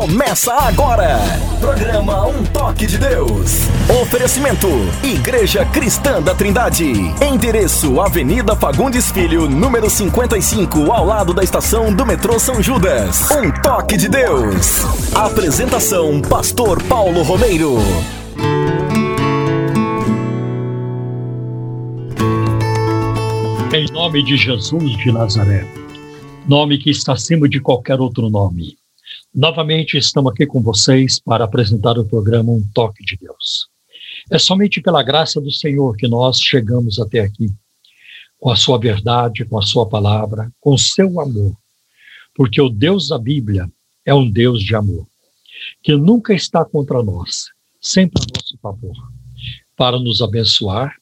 Começa agora. Programa Um Toque de Deus. Oferecimento: Igreja Cristã da Trindade. Endereço: Avenida Fagundes Filho, número 55, ao lado da estação do metrô São Judas. Um Toque de Deus. Apresentação: Pastor Paulo Romeiro. Em nome de Jesus de Nazaré, nome que está acima de qualquer outro nome. Novamente estamos aqui com vocês para apresentar o programa Um Toque de Deus. É somente pela graça do Senhor que nós chegamos até aqui, com a sua verdade, com a sua palavra, com o seu amor. Porque o Deus da Bíblia é um Deus de amor, que nunca está contra nós, sempre a nosso favor, para nos abençoar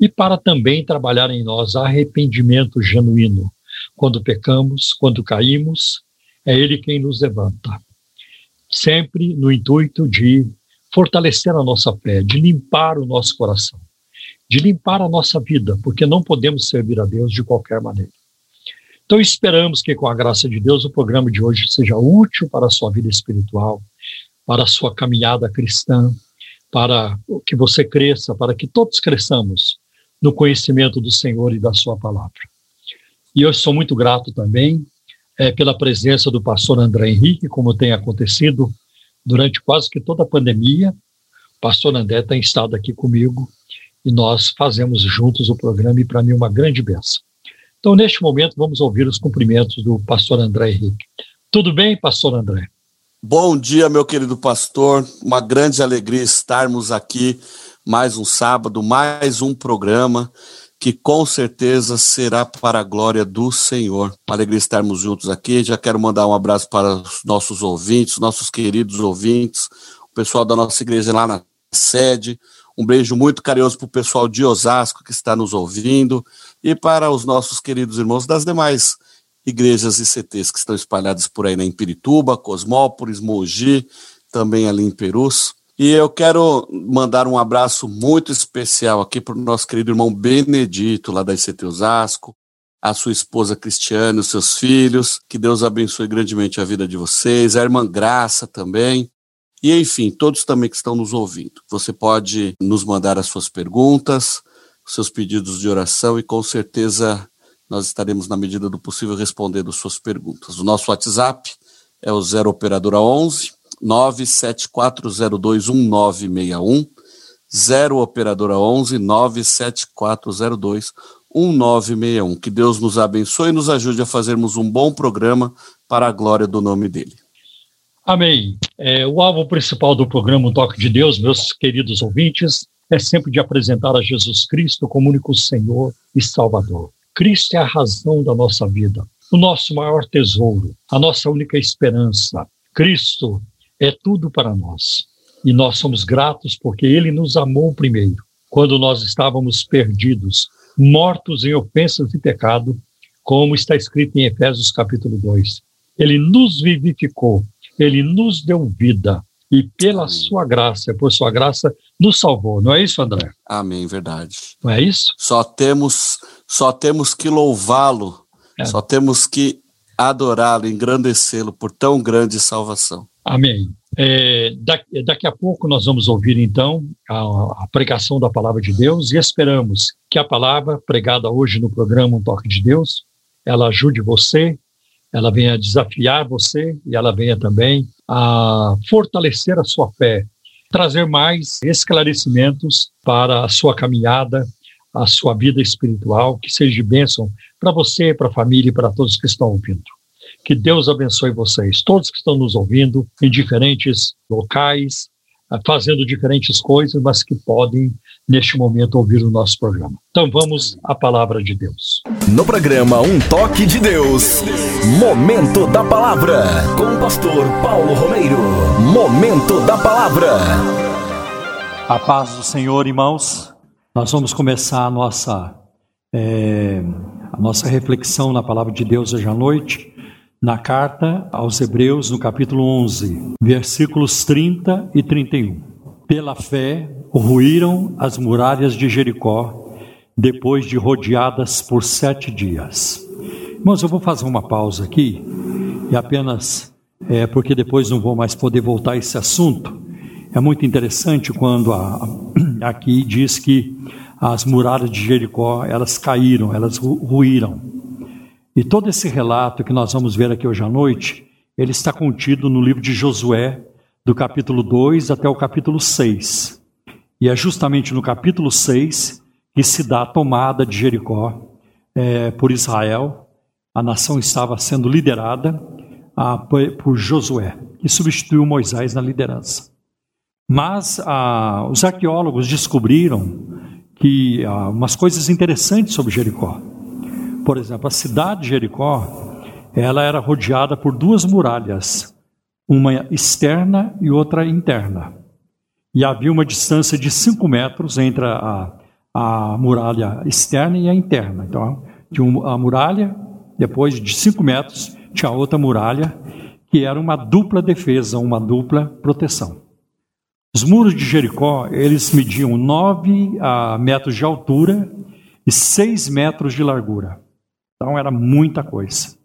e para também trabalhar em nós arrependimento genuíno. Quando pecamos, quando caímos, é Ele quem nos levanta. Sempre no intuito de fortalecer a nossa fé, de limpar o nosso coração, de limpar a nossa vida, porque não podemos servir a Deus de qualquer maneira. Então esperamos que com a graça de Deus o programa de hoje seja útil para a sua vida espiritual, para a sua caminhada cristã, para que você cresça, para que todos cresçamos no conhecimento do Senhor e da Sua palavra. E eu sou muito grato também é, pela presença do pastor André Henrique, como tem acontecido durante quase que toda a pandemia. O pastor André tem estado aqui comigo e nós fazemos juntos o programa e para mim uma grande benção. Então, neste momento, vamos ouvir os cumprimentos do pastor André Henrique. Tudo bem, pastor André? Bom dia, meu querido pastor. Uma grande alegria estarmos aqui mais um sábado, mais um programa que com certeza será para a glória do Senhor. Uma alegria estarmos juntos aqui. Já quero mandar um abraço para os nossos ouvintes, nossos queridos ouvintes, o pessoal da nossa igreja lá na sede. Um beijo muito carinhoso para o pessoal de Osasco que está nos ouvindo e para os nossos queridos irmãos das demais igrejas e CTs que estão espalhadas por aí né, em Pirituba, Cosmópolis, Mogi, também ali em Perus. E eu quero mandar um abraço muito especial aqui para o nosso querido irmão Benedito, lá da ICT Osasco, a sua esposa Cristiane, os seus filhos. Que Deus abençoe grandemente a vida de vocês, a irmã Graça também. E, enfim, todos também que estão nos ouvindo. Você pode nos mandar as suas perguntas, seus pedidos de oração e, com certeza, nós estaremos, na medida do possível, respondendo suas perguntas. O nosso WhatsApp é o 0 Operadora 11 974021961, 0 Operadora 11 974021961. Que Deus nos abençoe e nos ajude a fazermos um bom programa para a glória do nome dele. Amém. É, o alvo principal do programa Toque de Deus, meus queridos ouvintes, é sempre de apresentar a Jesus Cristo como único Senhor e Salvador. Cristo é a razão da nossa vida, o nosso maior tesouro, a nossa única esperança. Cristo é tudo para nós. E nós somos gratos porque Ele nos amou primeiro, quando nós estávamos perdidos, mortos em ofensas e pecado, como está escrito em Efésios capítulo 2. Ele nos vivificou, Ele nos deu vida, e pela Amém. sua graça, por sua graça, nos salvou. Não é isso, André? Amém, verdade. Não é isso? Só temos, só temos que louvá-lo, é. só temos que adorá-lo, engrandecê-lo por tão grande salvação. Amém. É, daqui, daqui, a pouco nós vamos ouvir então a, a, pregação da palavra de Deus e esperamos que a palavra pregada hoje no programa Um Toque de Deus, ela ajude você, ela venha desafiar você e ela venha também a fortalecer a sua fé, trazer mais esclarecimentos para a sua caminhada, a sua vida espiritual, que seja de bênção para você, para a família e para todos que estão ouvindo. Que Deus abençoe vocês, todos que estão nos ouvindo em diferentes locais, fazendo diferentes coisas, mas que podem, neste momento, ouvir o nosso programa. Então vamos à palavra de Deus. No programa Um Toque de Deus, Momento da Palavra, com o pastor Paulo Romeiro. Momento da Palavra. A paz do Senhor, irmãos. Nós vamos começar a nossa, é, nossa reflexão na palavra de Deus hoje à noite na carta aos Hebreus, no capítulo 11, versículos 30 e 31. Pela fé, ruíram as muralhas de Jericó, depois de rodeadas por sete dias. Irmãos, eu vou fazer uma pausa aqui e apenas é, porque depois não vou mais poder voltar a esse assunto. É muito interessante quando a, aqui diz que as muralhas de Jericó, elas caíram, elas ruíram. E todo esse relato que nós vamos ver aqui hoje à noite, ele está contido no livro de Josué, do capítulo 2 até o capítulo 6. E é justamente no capítulo 6 que se dá a tomada de Jericó é, por Israel. A nação estava sendo liderada a, por Josué, que substituiu Moisés na liderança. Mas a, os arqueólogos descobriram que há umas coisas interessantes sobre Jericó. Por exemplo, a cidade de Jericó, ela era rodeada por duas muralhas, uma externa e outra interna. E havia uma distância de 5 metros entre a, a muralha externa e a interna. Então, tinha a muralha, depois de 5 metros, tinha outra muralha, que era uma dupla defesa, uma dupla proteção. Os muros de Jericó, eles mediam 9 metros de altura e 6 metros de largura. Então era muita coisa.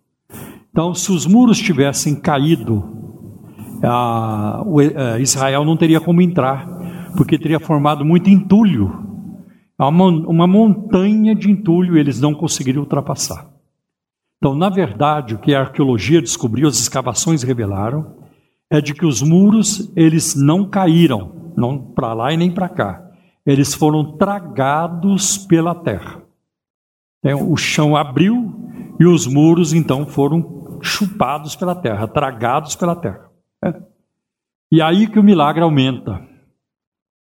Então, se os muros tivessem caído, a, a Israel não teria como entrar, porque teria formado muito entulho. Uma, uma montanha de entulho eles não conseguiriam ultrapassar. Então, na verdade, o que a arqueologia descobriu, as escavações revelaram, é de que os muros eles não caíram, não para lá e nem para cá. Eles foram tragados pela terra. Então, o chão abriu e os muros então foram chupados pela terra, tragados pela terra. É. E aí que o milagre aumenta.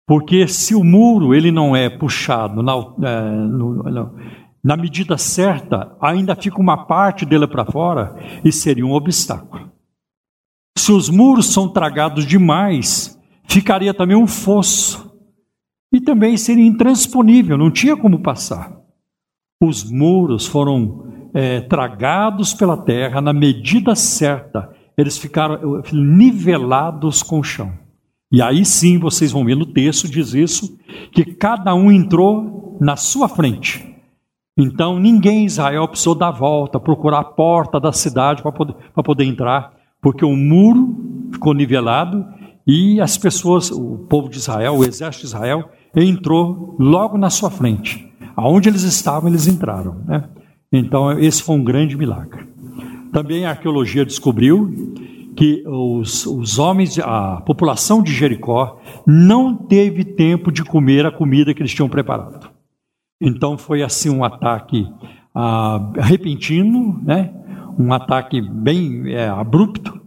Porque se o muro ele não é puxado na, é, no, na medida certa, ainda fica uma parte dele para fora e seria um obstáculo. Se os muros são tragados demais, ficaria também um fosso. E também seria intransponível, não tinha como passar. Os muros foram é, tragados pela terra na medida certa, eles ficaram nivelados com o chão. E aí sim vocês vão ver no texto, diz isso, que cada um entrou na sua frente. Então ninguém em Israel precisou dar volta, procurar a porta da cidade para poder, poder entrar porque o muro ficou nivelado e as pessoas, o povo de Israel, o exército de Israel, entrou logo na sua frente. Aonde eles estavam, eles entraram. Né? Então, esse foi um grande milagre. Também a arqueologia descobriu que os, os homens, a população de Jericó, não teve tempo de comer a comida que eles tinham preparado. Então, foi assim um ataque ah, repentino, né? Um ataque bem é, abrupto,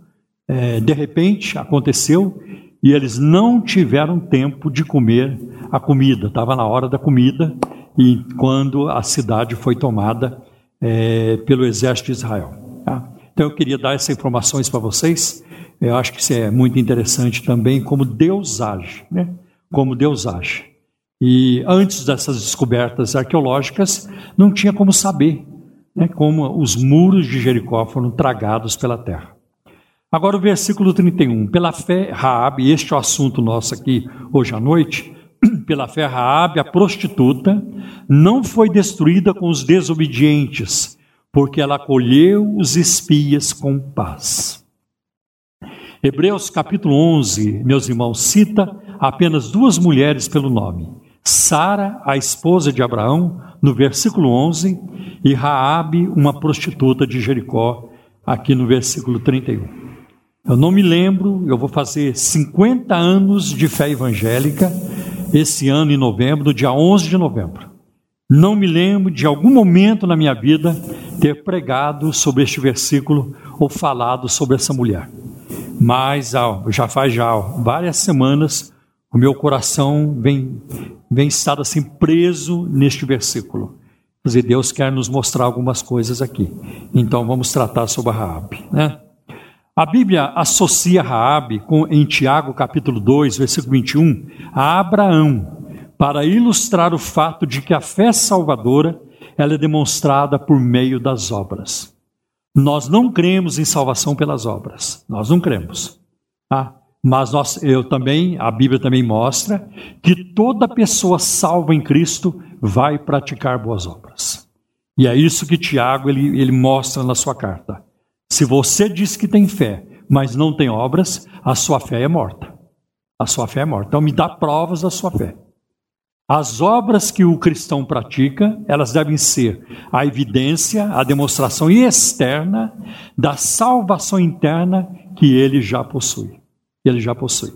é, de repente aconteceu e eles não tiveram tempo de comer a comida, estava na hora da comida e quando a cidade foi tomada é, pelo exército de Israel. Tá? Então eu queria dar essas informações para vocês. Eu acho que isso é muito interessante também como Deus age, né? Como Deus age. E antes dessas descobertas arqueológicas, não tinha como saber né, como os muros de Jericó foram tragados pela terra. Agora o versículo 31. Pela fé, Raabe, este é o assunto nosso aqui hoje à noite, pela fé Raabe, a prostituta, não foi destruída com os desobedientes, porque ela acolheu os espias com paz. Hebreus capítulo 11, meus irmãos, cita apenas duas mulheres pelo nome. Sara, a esposa de Abraão, no versículo 11, e Raabe, uma prostituta de Jericó, aqui no versículo 31. Eu não me lembro, eu vou fazer 50 anos de fé evangélica esse ano em novembro, no dia 11 de novembro. Não me lembro de algum momento na minha vida ter pregado sobre este versículo ou falado sobre essa mulher. Mas já faz já várias semanas o meu coração vem, vem estado assim preso neste versículo. Quer dizer, Deus quer nos mostrar algumas coisas aqui. Então vamos tratar sobre Raabe, né? A Bíblia associa Raabe com em Tiago capítulo 2, versículo 21, a Abraão, para ilustrar o fato de que a fé salvadora ela é demonstrada por meio das obras. Nós não cremos em salvação pelas obras. Nós não cremos. Tá? Mas nós, eu também, a Bíblia também mostra que toda pessoa salva em Cristo vai praticar boas obras. E é isso que Tiago ele, ele mostra na sua carta. Se você diz que tem fé, mas não tem obras, a sua fé é morta. A sua fé é morta. Então me dá provas da sua fé. As obras que o cristão pratica, elas devem ser a evidência, a demonstração externa da salvação interna que ele já possui. Ele já possui.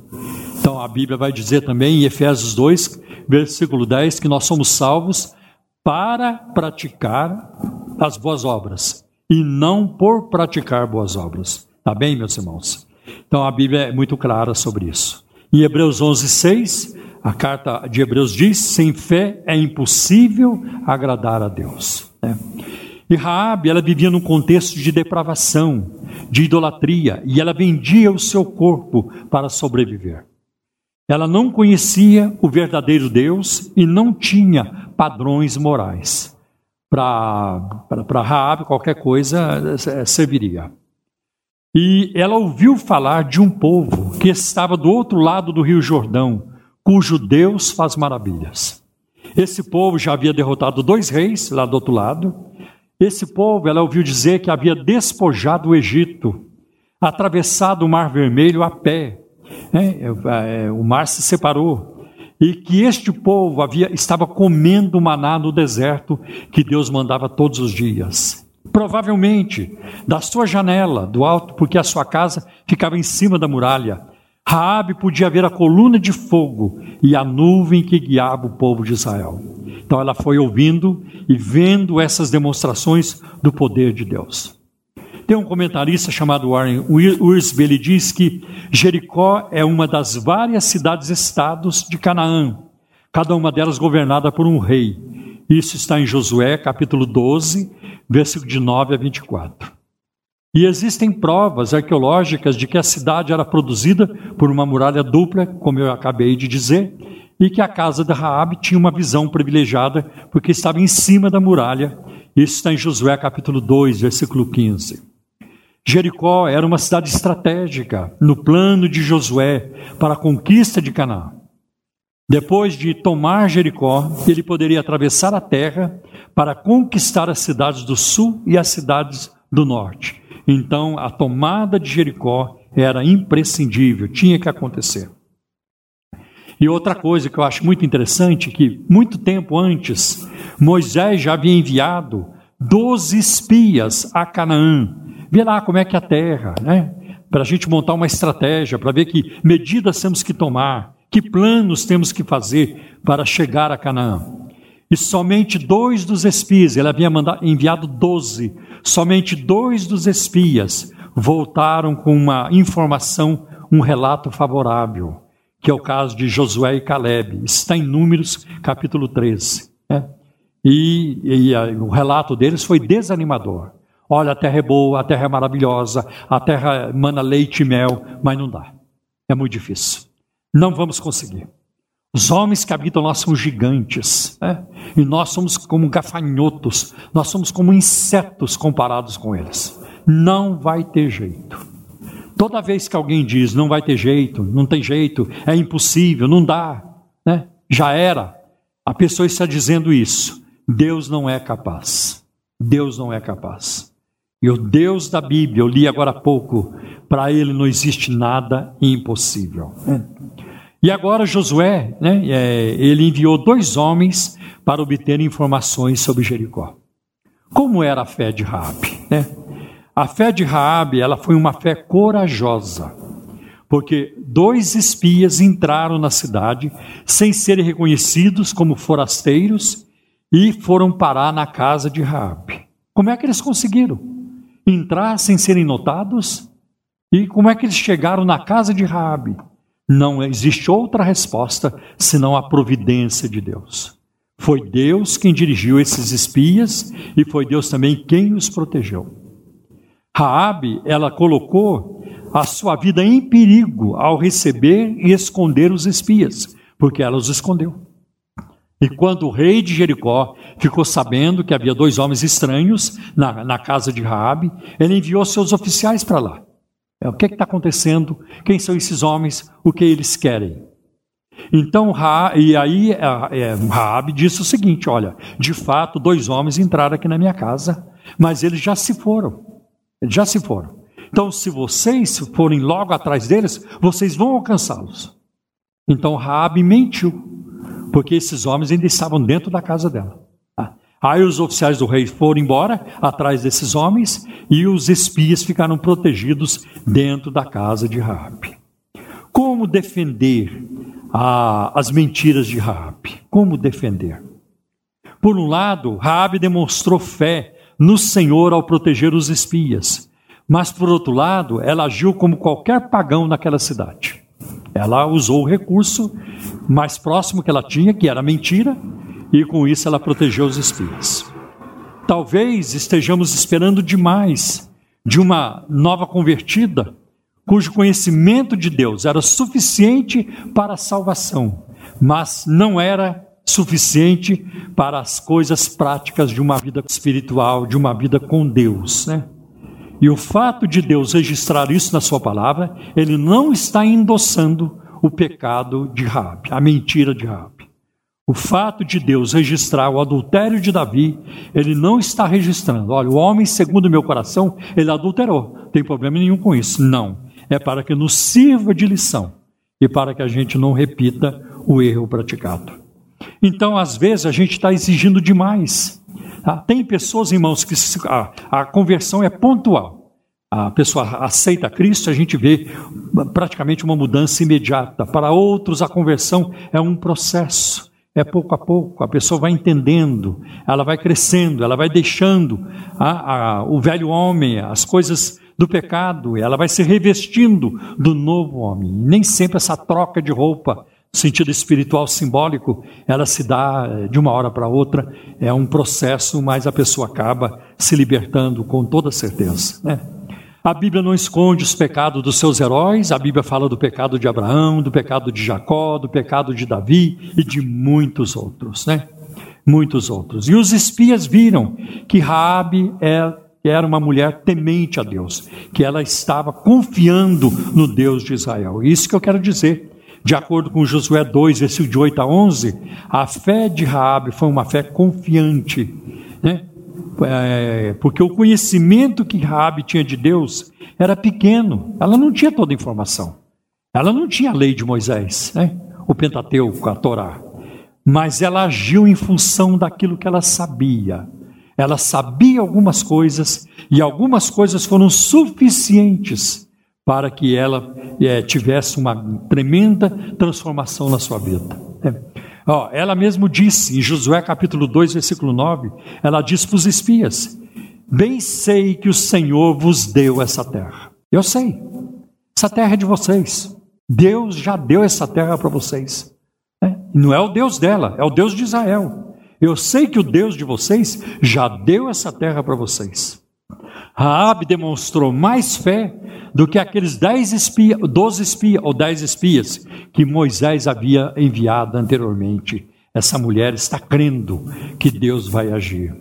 Então a Bíblia vai dizer também em Efésios 2, versículo 10, que nós somos salvos para praticar as boas obras e não por praticar boas obras. Tá bem, meus irmãos? Então a Bíblia é muito clara sobre isso. Em Hebreus 11, 6, a carta de Hebreus diz: sem fé é impossível agradar a Deus. Né? E Raabe, ela vivia num contexto de depravação, de idolatria, e ela vendia o seu corpo para sobreviver. Ela não conhecia o verdadeiro Deus e não tinha padrões morais. Para Raabe, qualquer coisa eh, serviria. E ela ouviu falar de um povo que estava do outro lado do Rio Jordão, cujo Deus faz maravilhas. Esse povo já havia derrotado dois reis lá do outro lado. Esse povo, ela ouviu dizer que havia despojado o Egito, atravessado o Mar Vermelho a pé. É, é, o mar se separou. E que este povo havia, estava comendo maná no deserto que Deus mandava todos os dias. Provavelmente da sua janela, do alto, porque a sua casa ficava em cima da muralha Raabe podia ver a coluna de fogo e a nuvem que guiava o povo de Israel. Então ela foi ouvindo e vendo essas demonstrações do poder de Deus. Tem um comentarista chamado Warren Wiersbe, ele diz que Jericó é uma das várias cidades-estados de Canaã, cada uma delas governada por um rei. Isso está em Josué, capítulo 12, versículo de 9 a 24. E existem provas arqueológicas de que a cidade era produzida por uma muralha dupla, como eu acabei de dizer, e que a casa de Raabe tinha uma visão privilegiada porque estava em cima da muralha. Isso está em Josué capítulo 2, versículo 15. Jericó era uma cidade estratégica no plano de Josué para a conquista de Canaã. Depois de tomar Jericó, ele poderia atravessar a terra para conquistar as cidades do sul e as cidades do norte. Então, a tomada de Jericó era imprescindível, tinha que acontecer. E outra coisa que eu acho muito interessante, que muito tempo antes, Moisés já havia enviado 12 espias a Canaã. Vê lá como é que é a terra, né? Para a gente montar uma estratégia, para ver que medidas temos que tomar, que planos temos que fazer para chegar a Canaã. E somente dois dos espias, ele havia mandado, enviado doze, somente dois dos espias voltaram com uma informação, um relato favorável, que é o caso de Josué e Caleb. Está em Números, capítulo 13. Né? E, e a, o relato deles foi desanimador. Olha, a terra é boa, a terra é maravilhosa, a terra mana leite e mel, mas não dá. É muito difícil. Não vamos conseguir. Os homens que habitam lá são gigantes, né? E nós somos como gafanhotos, nós somos como insetos comparados com eles. Não vai ter jeito. Toda vez que alguém diz não vai ter jeito, não tem jeito, é impossível, não dá, né? já era, a pessoa está dizendo isso. Deus não é capaz. Deus não é capaz. E o Deus da Bíblia, eu li agora há pouco, para ele não existe nada impossível. Né? E agora Josué, né, é, ele enviou dois homens para obter informações sobre Jericó. Como era a fé de Raabe? Né? A fé de Raabe, ela foi uma fé corajosa, porque dois espias entraram na cidade sem serem reconhecidos como forasteiros e foram parar na casa de Raabe. Como é que eles conseguiram entrar sem serem notados? E como é que eles chegaram na casa de Raabe? Não existe outra resposta senão a providência de Deus. Foi Deus quem dirigiu esses espias e foi Deus também quem os protegeu. Raabe, ela colocou a sua vida em perigo ao receber e esconder os espias, porque ela os escondeu. E quando o rei de Jericó ficou sabendo que havia dois homens estranhos na, na casa de Raabe, ele enviou seus oficiais para lá. É, o que está acontecendo? Quem são esses homens? O que eles querem? Então, Ra, e aí é, Raab disse o seguinte: olha, de fato, dois homens entraram aqui na minha casa, mas eles já se foram. Eles já se foram. Então, se vocês forem logo atrás deles, vocês vão alcançá-los. Então Raabe mentiu, porque esses homens ainda estavam dentro da casa dela. Aí os oficiais do rei foram embora atrás desses homens e os espias ficaram protegidos dentro da casa de Raabe. Como defender a, as mentiras de Raabe? Como defender? Por um lado, Raabe demonstrou fé no Senhor ao proteger os espias, mas por outro lado, ela agiu como qualquer pagão naquela cidade. Ela usou o recurso mais próximo que ela tinha, que era mentira, e com isso ela protegeu os espias. Talvez estejamos esperando demais de uma nova convertida cujo conhecimento de Deus era suficiente para a salvação, mas não era suficiente para as coisas práticas de uma vida espiritual, de uma vida com Deus, né? E o fato de Deus registrar isso na sua palavra, ele não está endossando o pecado de Rabi, a mentira de Rabi. O fato de Deus registrar o adultério de Davi, ele não está registrando. Olha, o homem, segundo o meu coração, ele adulterou. Não tem problema nenhum com isso. Não é para que nos sirva de lição e para que a gente não repita o erro praticado. Então, às vezes, a gente está exigindo demais. Tá? Tem pessoas, irmãos, que a, a conversão é pontual. A pessoa aceita Cristo, a gente vê praticamente uma mudança imediata. Para outros, a conversão é um processo. É pouco a pouco, a pessoa vai entendendo, ela vai crescendo, ela vai deixando a, a, o velho homem, as coisas do pecado, ela vai se revestindo do novo homem. Nem sempre essa troca de roupa, sentido espiritual simbólico, ela se dá eh, de uma hora para outra, é um processo, mas a pessoa acaba se libertando com toda certeza. Né? A Bíblia não esconde os pecados dos seus heróis, a Bíblia fala do pecado de Abraão, do pecado de Jacó, do pecado de Davi e de muitos outros, né? Muitos outros. E os espias viram que Raabe é era uma mulher temente a Deus, que ela estava confiando no Deus de Israel. Isso que eu quero dizer. De acordo com Josué 2, versículo de 8 a 11, a fé de Raabe foi uma fé confiante, né? É, porque o conhecimento que Raabe tinha de Deus era pequeno, ela não tinha toda a informação. Ela não tinha a lei de Moisés, né? o Pentateuco, a Torá. Mas ela agiu em função daquilo que ela sabia. Ela sabia algumas coisas e algumas coisas foram suficientes para que ela é, tivesse uma tremenda transformação na sua vida. É. Ó, ela mesmo disse em Josué capítulo 2, versículo 9, ela disse para os espias: Bem sei que o Senhor vos deu essa terra. Eu sei, essa terra é de vocês. Deus já deu essa terra para vocês. É. Não é o Deus dela, é o Deus de Israel. Eu sei que o Deus de vocês já deu essa terra para vocês. Raabe demonstrou mais fé do que aqueles dez espias, doze espias ou dez espias que Moisés havia enviado anteriormente. Essa mulher está crendo que Deus vai agir.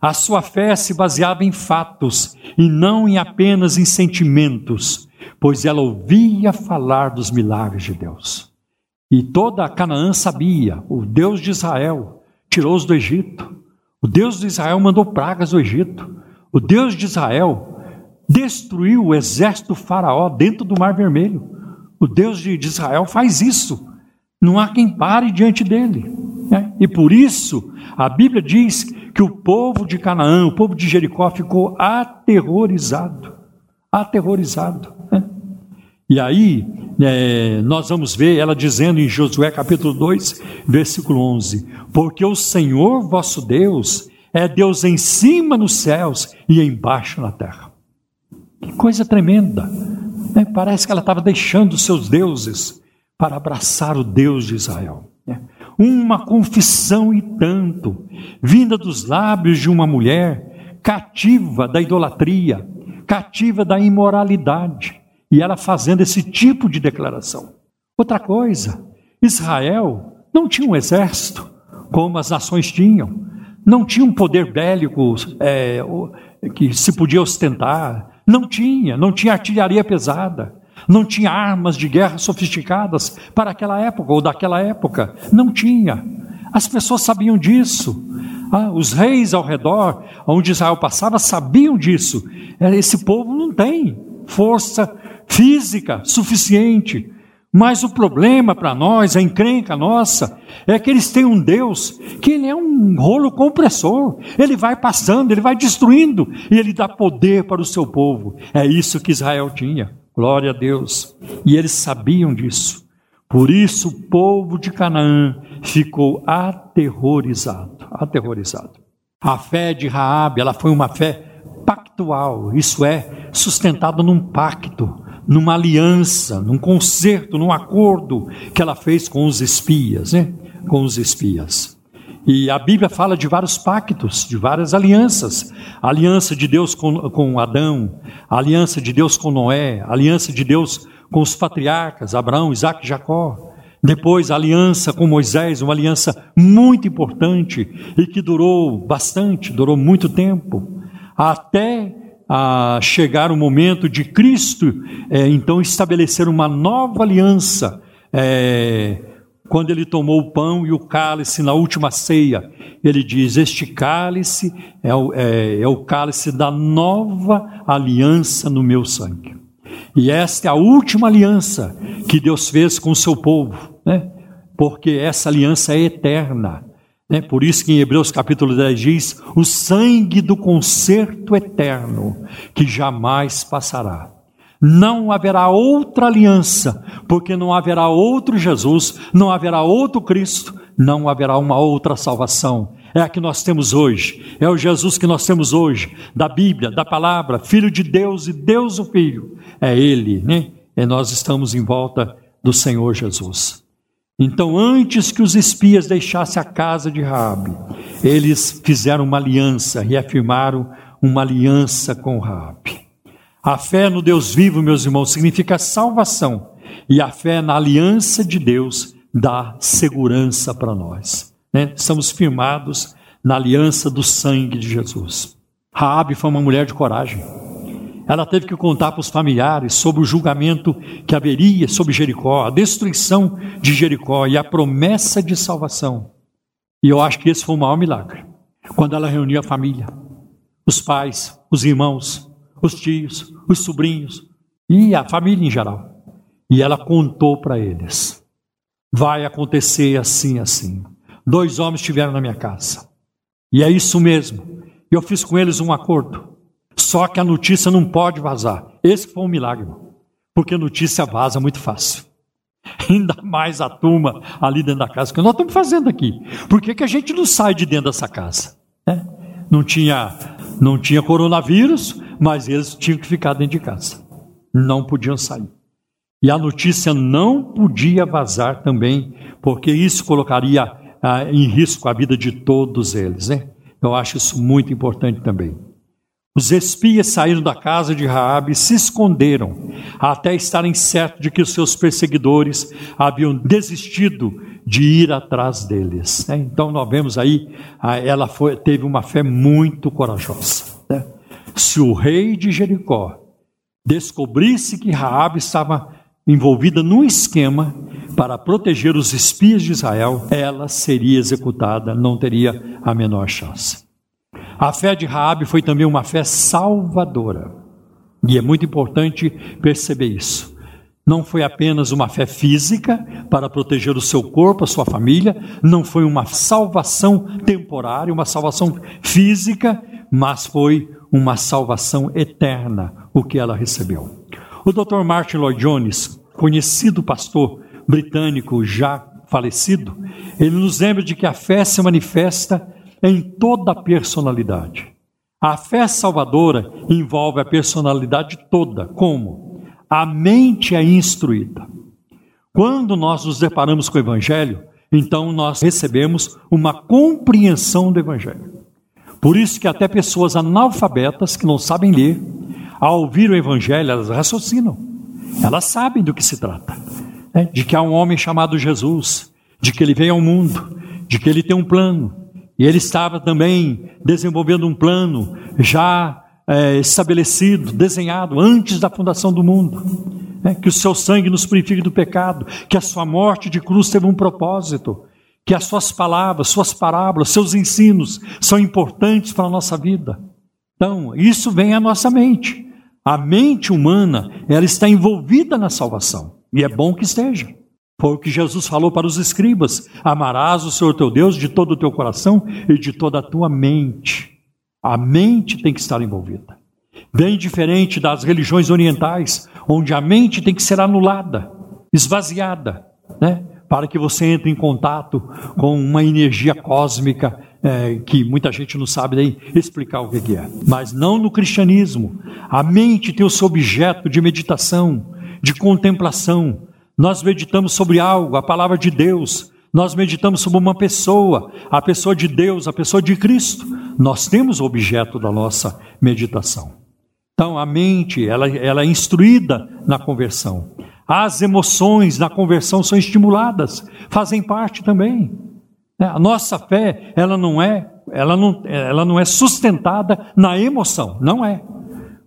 A sua fé se baseava em fatos e não em apenas em sentimentos, pois ela ouvia falar dos milagres de Deus. E toda Canaã sabia, o Deus de Israel, tirou-os do Egito. O Deus de Israel mandou pragas do Egito. O Deus de Israel destruiu o exército Faraó dentro do Mar Vermelho. O Deus de Israel faz isso. Não há quem pare diante dele. Né? E por isso, a Bíblia diz que o povo de Canaã, o povo de Jericó, ficou aterrorizado. Aterrorizado. Né? E aí, é, nós vamos ver ela dizendo em Josué capítulo 2, versículo 11: Porque o Senhor vosso Deus é Deus em cima nos céus e embaixo na terra. Que coisa tremenda! Né? Parece que ela estava deixando seus deuses para abraçar o Deus de Israel. Né? Uma confissão e tanto, vinda dos lábios de uma mulher cativa da idolatria, cativa da imoralidade e ela fazendo esse tipo de declaração. Outra coisa, Israel não tinha um exército como as nações tinham, não tinha um poder bélico é, que se podia ostentar, não tinha, não tinha artilharia pesada, não tinha armas de guerra sofisticadas para aquela época ou daquela época, não tinha. As pessoas sabiam disso. Ah, os reis ao redor, onde Israel passava, sabiam disso. É, esse povo não tem força física suficiente. Mas o problema para nós, a encrenca nossa, é que eles têm um Deus que ele é um rolo compressor. Ele vai passando, ele vai destruindo e ele dá poder para o seu povo. É isso que Israel tinha. Glória a Deus. E eles sabiam disso. Por isso o povo de Canaã ficou aterrorizado, aterrorizado. A fé de Raabe, ela foi uma fé pactual, isso é, sustentada num pacto, numa aliança, num concerto, num acordo que ela fez com os espias, né? Com os espias. E a Bíblia fala de vários pactos, de várias alianças. A aliança de Deus com, com Adão, aliança de Deus com Noé, aliança de Deus com os patriarcas, Abraão, Isaac e Jacó. Depois, a aliança com Moisés, uma aliança muito importante e que durou bastante, durou muito tempo, até a chegar o momento de Cristo, é, então estabelecer uma nova aliança. É, quando ele tomou o pão e o cálice na última ceia, ele diz: Este cálice é o, é, é o cálice da nova aliança no meu sangue. E esta é a última aliança que Deus fez com o seu povo, né? porque essa aliança é eterna. Né? Por isso que em Hebreus capítulo 10 diz: o sangue do concerto eterno, que jamais passará. Não haverá outra aliança, porque não haverá outro Jesus, não haverá outro Cristo, não haverá uma outra salvação é a que nós temos hoje, é o Jesus que nós temos hoje, da Bíblia, da palavra, Filho de Deus e Deus o Filho, é Ele, né? E nós estamos em volta do Senhor Jesus. Então, antes que os espias deixassem a casa de Raabe, eles fizeram uma aliança, reafirmaram uma aliança com Raabe. A fé no Deus vivo, meus irmãos, significa salvação, e a fé na aliança de Deus dá segurança para nós né? estamos firmados na aliança do sangue de Jesus. Raabe foi uma mulher de coragem. Ela teve que contar para os familiares sobre o julgamento que haveria sobre Jericó, a destruição de Jericó e a promessa de salvação. E eu acho que esse foi o maior milagre. Quando ela reuniu a família, os pais, os irmãos, os tios, os sobrinhos e a família em geral. E ela contou para eles: vai acontecer assim, assim dois homens estiveram na minha casa. E é isso mesmo. Eu fiz com eles um acordo. Só que a notícia não pode vazar. Esse foi um milagre, irmão. Porque notícia vaza muito fácil. Ainda mais a turma ali dentro da casa. Que nós estamos fazendo aqui? Por que, que a gente não sai de dentro dessa casa? É? Não, tinha, não tinha coronavírus, mas eles tinham que ficar dentro de casa. Não podiam sair. E a notícia não podia vazar também, porque isso colocaria ah, em risco a vida de todos eles, né? Eu acho isso muito importante também. Os espias saíram da casa de Raabe e se esconderam, até estarem certos de que os seus perseguidores haviam desistido de ir atrás deles. Né? Então nós vemos aí, ah, ela foi, teve uma fé muito corajosa. Né? Se o rei de Jericó descobrisse que Raabe estava envolvida num esquema para proteger os espias de Israel, ela seria executada, não teria a menor chance. A fé de Raabe foi também uma fé salvadora. E é muito importante perceber isso. Não foi apenas uma fé física para proteger o seu corpo, a sua família, não foi uma salvação temporária, uma salvação física, mas foi uma salvação eterna o que ela recebeu. O Dr. Martin Lloyd Jones, conhecido pastor britânico já falecido, ele nos lembra de que a fé se manifesta em toda a personalidade. A fé salvadora envolve a personalidade toda, como a mente é instruída. Quando nós nos deparamos com o Evangelho, então nós recebemos uma compreensão do Evangelho. Por isso que até pessoas analfabetas que não sabem ler, ao ouvir o Evangelho, elas raciocinam. Elas sabem do que se trata. Né? De que há um homem chamado Jesus, de que ele veio ao mundo, de que ele tem um plano. E ele estava também desenvolvendo um plano já é, estabelecido, desenhado antes da fundação do mundo. Né? Que o seu sangue nos purifique do pecado, que a sua morte de cruz teve um propósito, que as suas palavras, suas parábolas, seus ensinos são importantes para a nossa vida. Então, isso vem à nossa mente. A mente humana, ela está envolvida na salvação. E é bom que esteja. Foi o que Jesus falou para os escribas: amarás o Senhor teu Deus de todo o teu coração e de toda a tua mente. A mente tem que estar envolvida. Bem diferente das religiões orientais, onde a mente tem que ser anulada, esvaziada, né? para que você entre em contato com uma energia cósmica é, que muita gente não sabe nem explicar o que é. Mas não no cristianismo. A mente tem o seu objeto de meditação, de contemplação. Nós meditamos sobre algo, a palavra de Deus. Nós meditamos sobre uma pessoa, a pessoa de Deus, a pessoa de Cristo. Nós temos o objeto da nossa meditação. Então, a mente, ela, ela é instruída na conversão. As emoções na conversão são estimuladas, fazem parte também. É, a nossa fé, ela não é, ela não, ela não é sustentada na emoção, não é.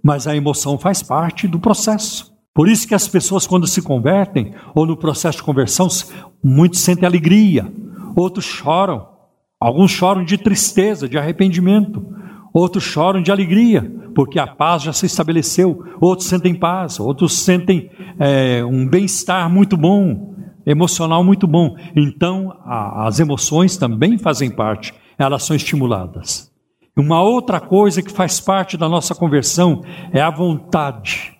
Mas a emoção faz parte do processo. Por isso que as pessoas quando se convertem ou no processo de conversão, muitos sentem alegria, outros choram. Alguns choram de tristeza, de arrependimento, outros choram de alegria, porque a paz já se estabeleceu. Outros sentem paz, outros sentem é, um bem-estar muito bom, emocional muito bom. Então, a, as emoções também fazem parte, elas são estimuladas. Uma outra coisa que faz parte da nossa conversão é a vontade.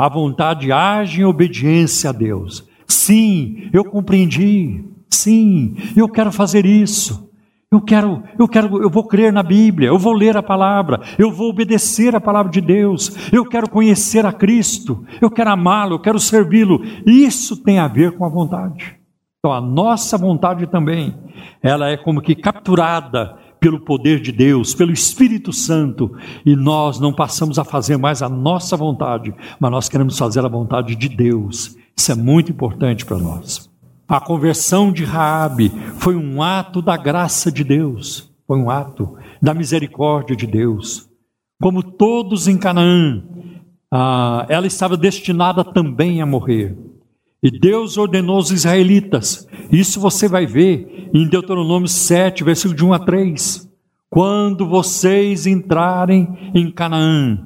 A vontade age em obediência a Deus. Sim, eu compreendi. Sim, eu quero fazer isso. Eu quero, eu quero, eu vou crer na Bíblia, eu vou ler a palavra, eu vou obedecer a palavra de Deus, eu quero conhecer a Cristo, eu quero amá-lo, eu quero servi-lo. Isso tem a ver com a vontade. Então a nossa vontade também, ela é como que capturada pelo poder de Deus, pelo Espírito Santo, e nós não passamos a fazer mais a nossa vontade, mas nós queremos fazer a vontade de Deus. Isso é muito importante para nós. A conversão de Raabe foi um ato da graça de Deus, foi um ato da misericórdia de Deus. Como todos em Canaã, ah, ela estava destinada também a morrer. E Deus ordenou aos israelitas, isso você vai ver em Deuteronômio 7, versículo de 1 a 3. Quando vocês entrarem em Canaã,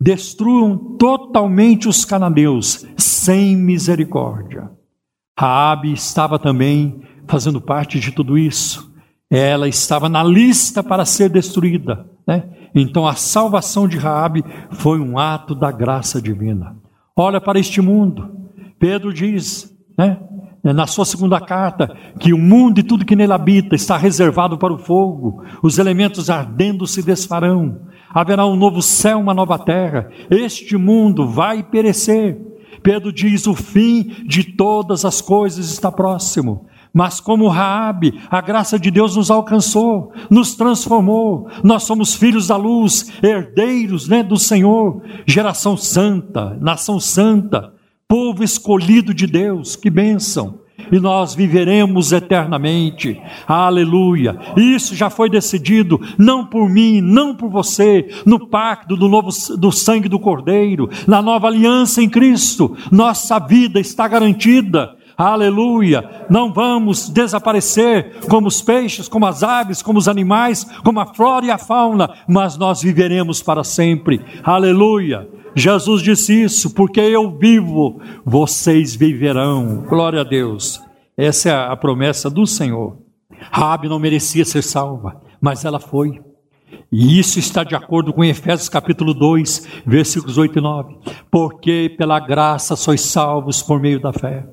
destruam totalmente os cananeus, sem misericórdia. Raabe estava também fazendo parte de tudo isso. Ela estava na lista para ser destruída, né? Então a salvação de Raabe foi um ato da graça divina. Olha para este mundo. Pedro diz, né? Na sua segunda carta, que o mundo e tudo que nele habita está reservado para o fogo, os elementos ardendo se desfarão, haverá um novo céu, uma nova terra, este mundo vai perecer, Pedro diz: o fim de todas as coisas está próximo. Mas como Raabe, a graça de Deus nos alcançou, nos transformou. Nós somos filhos da luz, herdeiros, né, do Senhor, geração santa, nação santa, povo escolhido de Deus. Que bênção! e nós viveremos eternamente. Aleluia. Isso já foi decidido não por mim, não por você, no pacto do novo do sangue do Cordeiro, na nova aliança em Cristo. Nossa vida está garantida. Aleluia! Não vamos desaparecer como os peixes, como as aves, como os animais, como a flora e a fauna, mas nós viveremos para sempre. Aleluia! Jesus disse isso, porque eu vivo, vocês viverão. Glória a Deus. Essa é a promessa do Senhor. Rabi não merecia ser salva, mas ela foi. E isso está de acordo com Efésios capítulo 2, versículos 8 e 9. Porque pela graça sois salvos por meio da fé.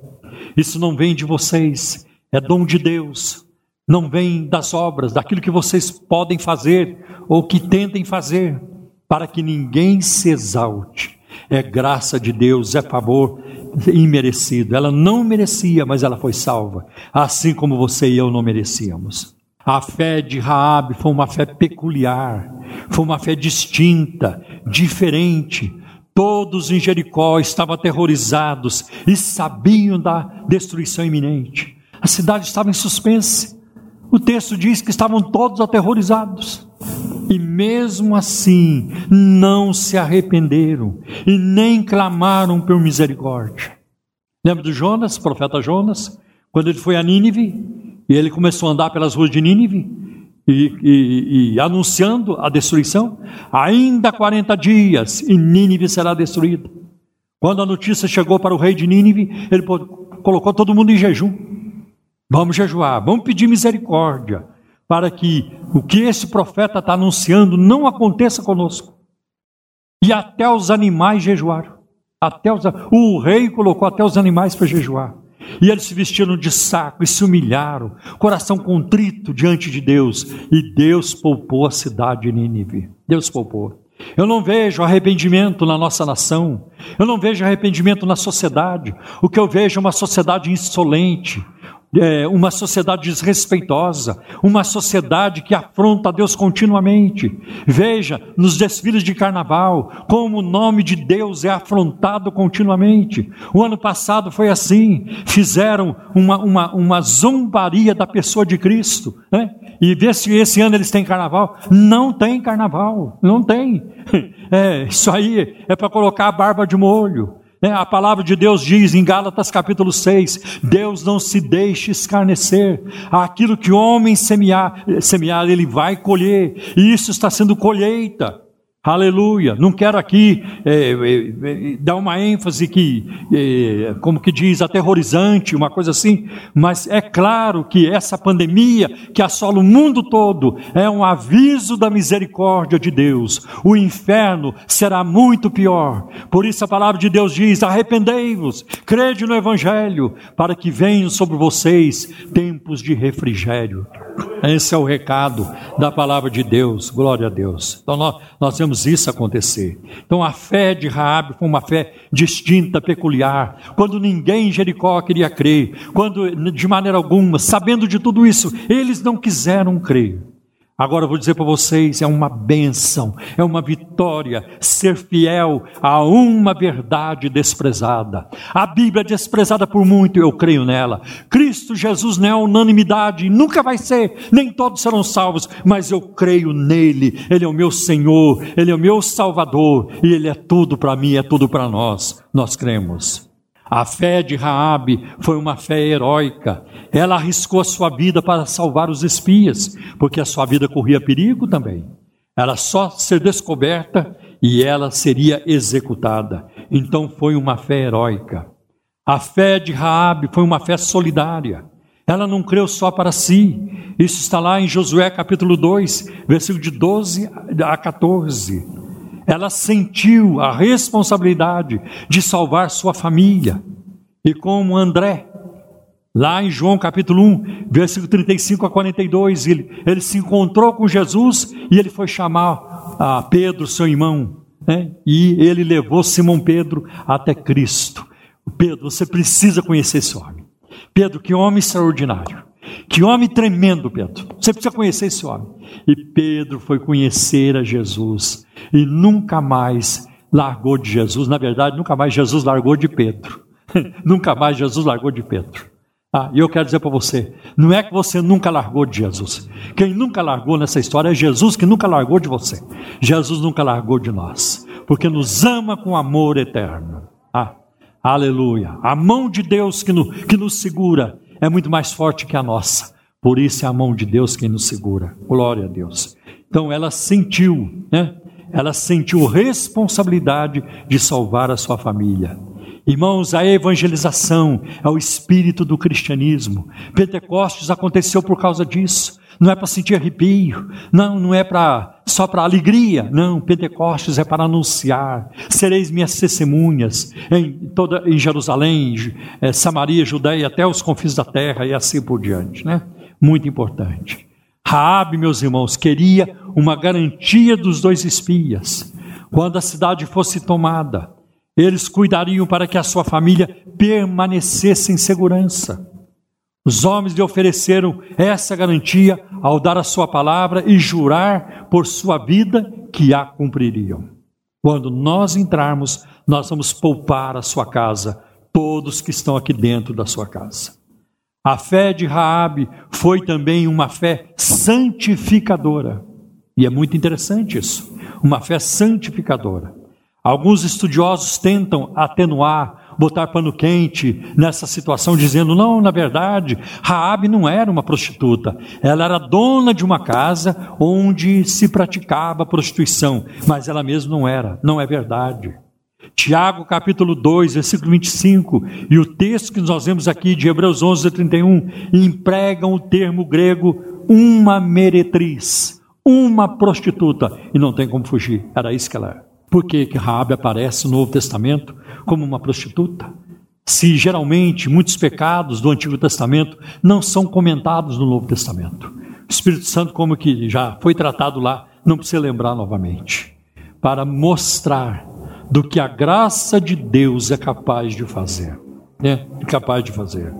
Isso não vem de vocês, é dom de Deus. Não vem das obras, daquilo que vocês podem fazer ou que tentem fazer para que ninguém se exalte. É graça de Deus, é favor imerecido. Ela não merecia, mas ela foi salva, assim como você e eu não merecíamos. A fé de Raabe foi uma fé peculiar, foi uma fé distinta, diferente. Todos em Jericó estavam aterrorizados e sabiam da destruição iminente. A cidade estava em suspense. O texto diz que estavam todos aterrorizados. E mesmo assim, não se arrependeram e nem clamaram por misericórdia. Lembra do Jonas, profeta Jonas, quando ele foi a Nínive? E ele começou a andar pelas ruas de Nínive e, e, e anunciando a destruição. Ainda 40 dias e Nínive será destruída. Quando a notícia chegou para o rei de Nínive, ele colocou todo mundo em jejum. Vamos jejuar, vamos pedir misericórdia, para que o que esse profeta está anunciando não aconteça conosco. E até os animais jejuaram. Até os, o rei colocou até os animais para jejuar. E eles se vestiram de saco e se humilharam, coração contrito diante de Deus. E Deus poupou a cidade de Nínive. Deus poupou. Eu não vejo arrependimento na nossa nação. Eu não vejo arrependimento na sociedade. O que eu vejo é uma sociedade insolente, é, uma sociedade desrespeitosa, uma sociedade que afronta a Deus continuamente. Veja nos desfiles de carnaval como o nome de Deus é afrontado continuamente. O ano passado foi assim: fizeram uma, uma, uma zombaria da pessoa de Cristo. Né? E vê se esse ano eles têm carnaval. Não tem carnaval, não tem. É, isso aí é para colocar a barba de molho. Né? A palavra de Deus diz em Gálatas capítulo 6: Deus não se deixe escarnecer. Aquilo que o homem semear, semear, ele vai colher, e isso está sendo colheita. Aleluia. Não quero aqui é, é, dar uma ênfase que, é, como que diz, aterrorizante, uma coisa assim, mas é claro que essa pandemia que assola o mundo todo é um aviso da misericórdia de Deus. O inferno será muito pior. Por isso a palavra de Deus diz: arrependei-vos, crede no Evangelho, para que venham sobre vocês tempos de refrigério. Esse é o recado da palavra de Deus. Glória a Deus. Então nós, nós vemos isso acontecer. Então a fé de Raabe foi uma fé distinta, peculiar. Quando ninguém em Jericó queria crer, quando de maneira alguma, sabendo de tudo isso, eles não quiseram crer. Agora eu vou dizer para vocês: é uma benção, é uma vitória ser fiel a uma verdade desprezada. A Bíblia é desprezada por muito, eu creio nela. Cristo Jesus não é unanimidade, nunca vai ser, nem todos serão salvos, mas eu creio nele. Ele é o meu Senhor, ele é o meu Salvador e ele é tudo para mim, é tudo para nós. Nós cremos. A fé de Raabe foi uma fé heróica. Ela arriscou a sua vida para salvar os espias, porque a sua vida corria perigo também. Era só ser descoberta e ela seria executada. Então foi uma fé heróica. A fé de Raabe foi uma fé solidária. Ela não creu só para si. Isso está lá em Josué capítulo 2, versículo de 12 a 14 ela sentiu a responsabilidade de salvar sua família. E como André, lá em João capítulo 1, versículo 35 a 42, ele, ele se encontrou com Jesus e ele foi chamar a Pedro, seu irmão, né? e ele levou Simão Pedro até Cristo. Pedro, você precisa conhecer esse homem. Pedro, que homem extraordinário. Que homem tremendo, Pedro. Você precisa conhecer esse homem. E Pedro foi conhecer a Jesus e nunca mais largou de Jesus. Na verdade, nunca mais Jesus largou de Pedro. nunca mais Jesus largou de Pedro. Ah, e eu quero dizer para você, não é que você nunca largou de Jesus. Quem nunca largou nessa história é Jesus que nunca largou de você. Jesus nunca largou de nós, porque nos ama com amor eterno. Ah, aleluia. A mão de Deus que, no, que nos segura é muito mais forte que a nossa. Por isso é a mão de Deus quem nos segura. Glória a Deus. Então ela sentiu, né? Ela sentiu responsabilidade de salvar a sua família. Irmãos, a evangelização é o espírito do cristianismo. Pentecostes aconteceu por causa disso. Não é para sentir arrepio, não, não é para só para alegria, não. Pentecostes é para anunciar. Sereis minhas testemunhas em toda em Jerusalém, é, Samaria, Judéia, até os confins da terra e assim por diante, né? Muito importante. Raabe, meus irmãos, queria uma garantia dos dois espias. Quando a cidade fosse tomada, eles cuidariam para que a sua família permanecesse em segurança. Os homens lhe ofereceram essa garantia ao dar a sua palavra e jurar por sua vida que a cumpririam. Quando nós entrarmos, nós vamos poupar a sua casa, todos que estão aqui dentro da sua casa. A fé de Raabe foi também uma fé santificadora. E é muito interessante isso, uma fé santificadora. Alguns estudiosos tentam atenuar botar pano quente nessa situação, dizendo: não, na verdade, Raabe não era uma prostituta, ela era dona de uma casa onde se praticava prostituição, mas ela mesma não era, não é verdade. Tiago capítulo 2, versículo 25, e o texto que nós vemos aqui de Hebreus 11, 31, empregam o termo grego uma meretriz, uma prostituta, e não tem como fugir, era isso que ela era. Por que, que Raabe aparece no Novo Testamento como uma prostituta? Se geralmente muitos pecados do Antigo Testamento não são comentados no Novo Testamento. O Espírito Santo, como que já foi tratado lá, não precisa lembrar novamente. Para mostrar do que a graça de Deus é capaz de fazer. É, capaz de fazer.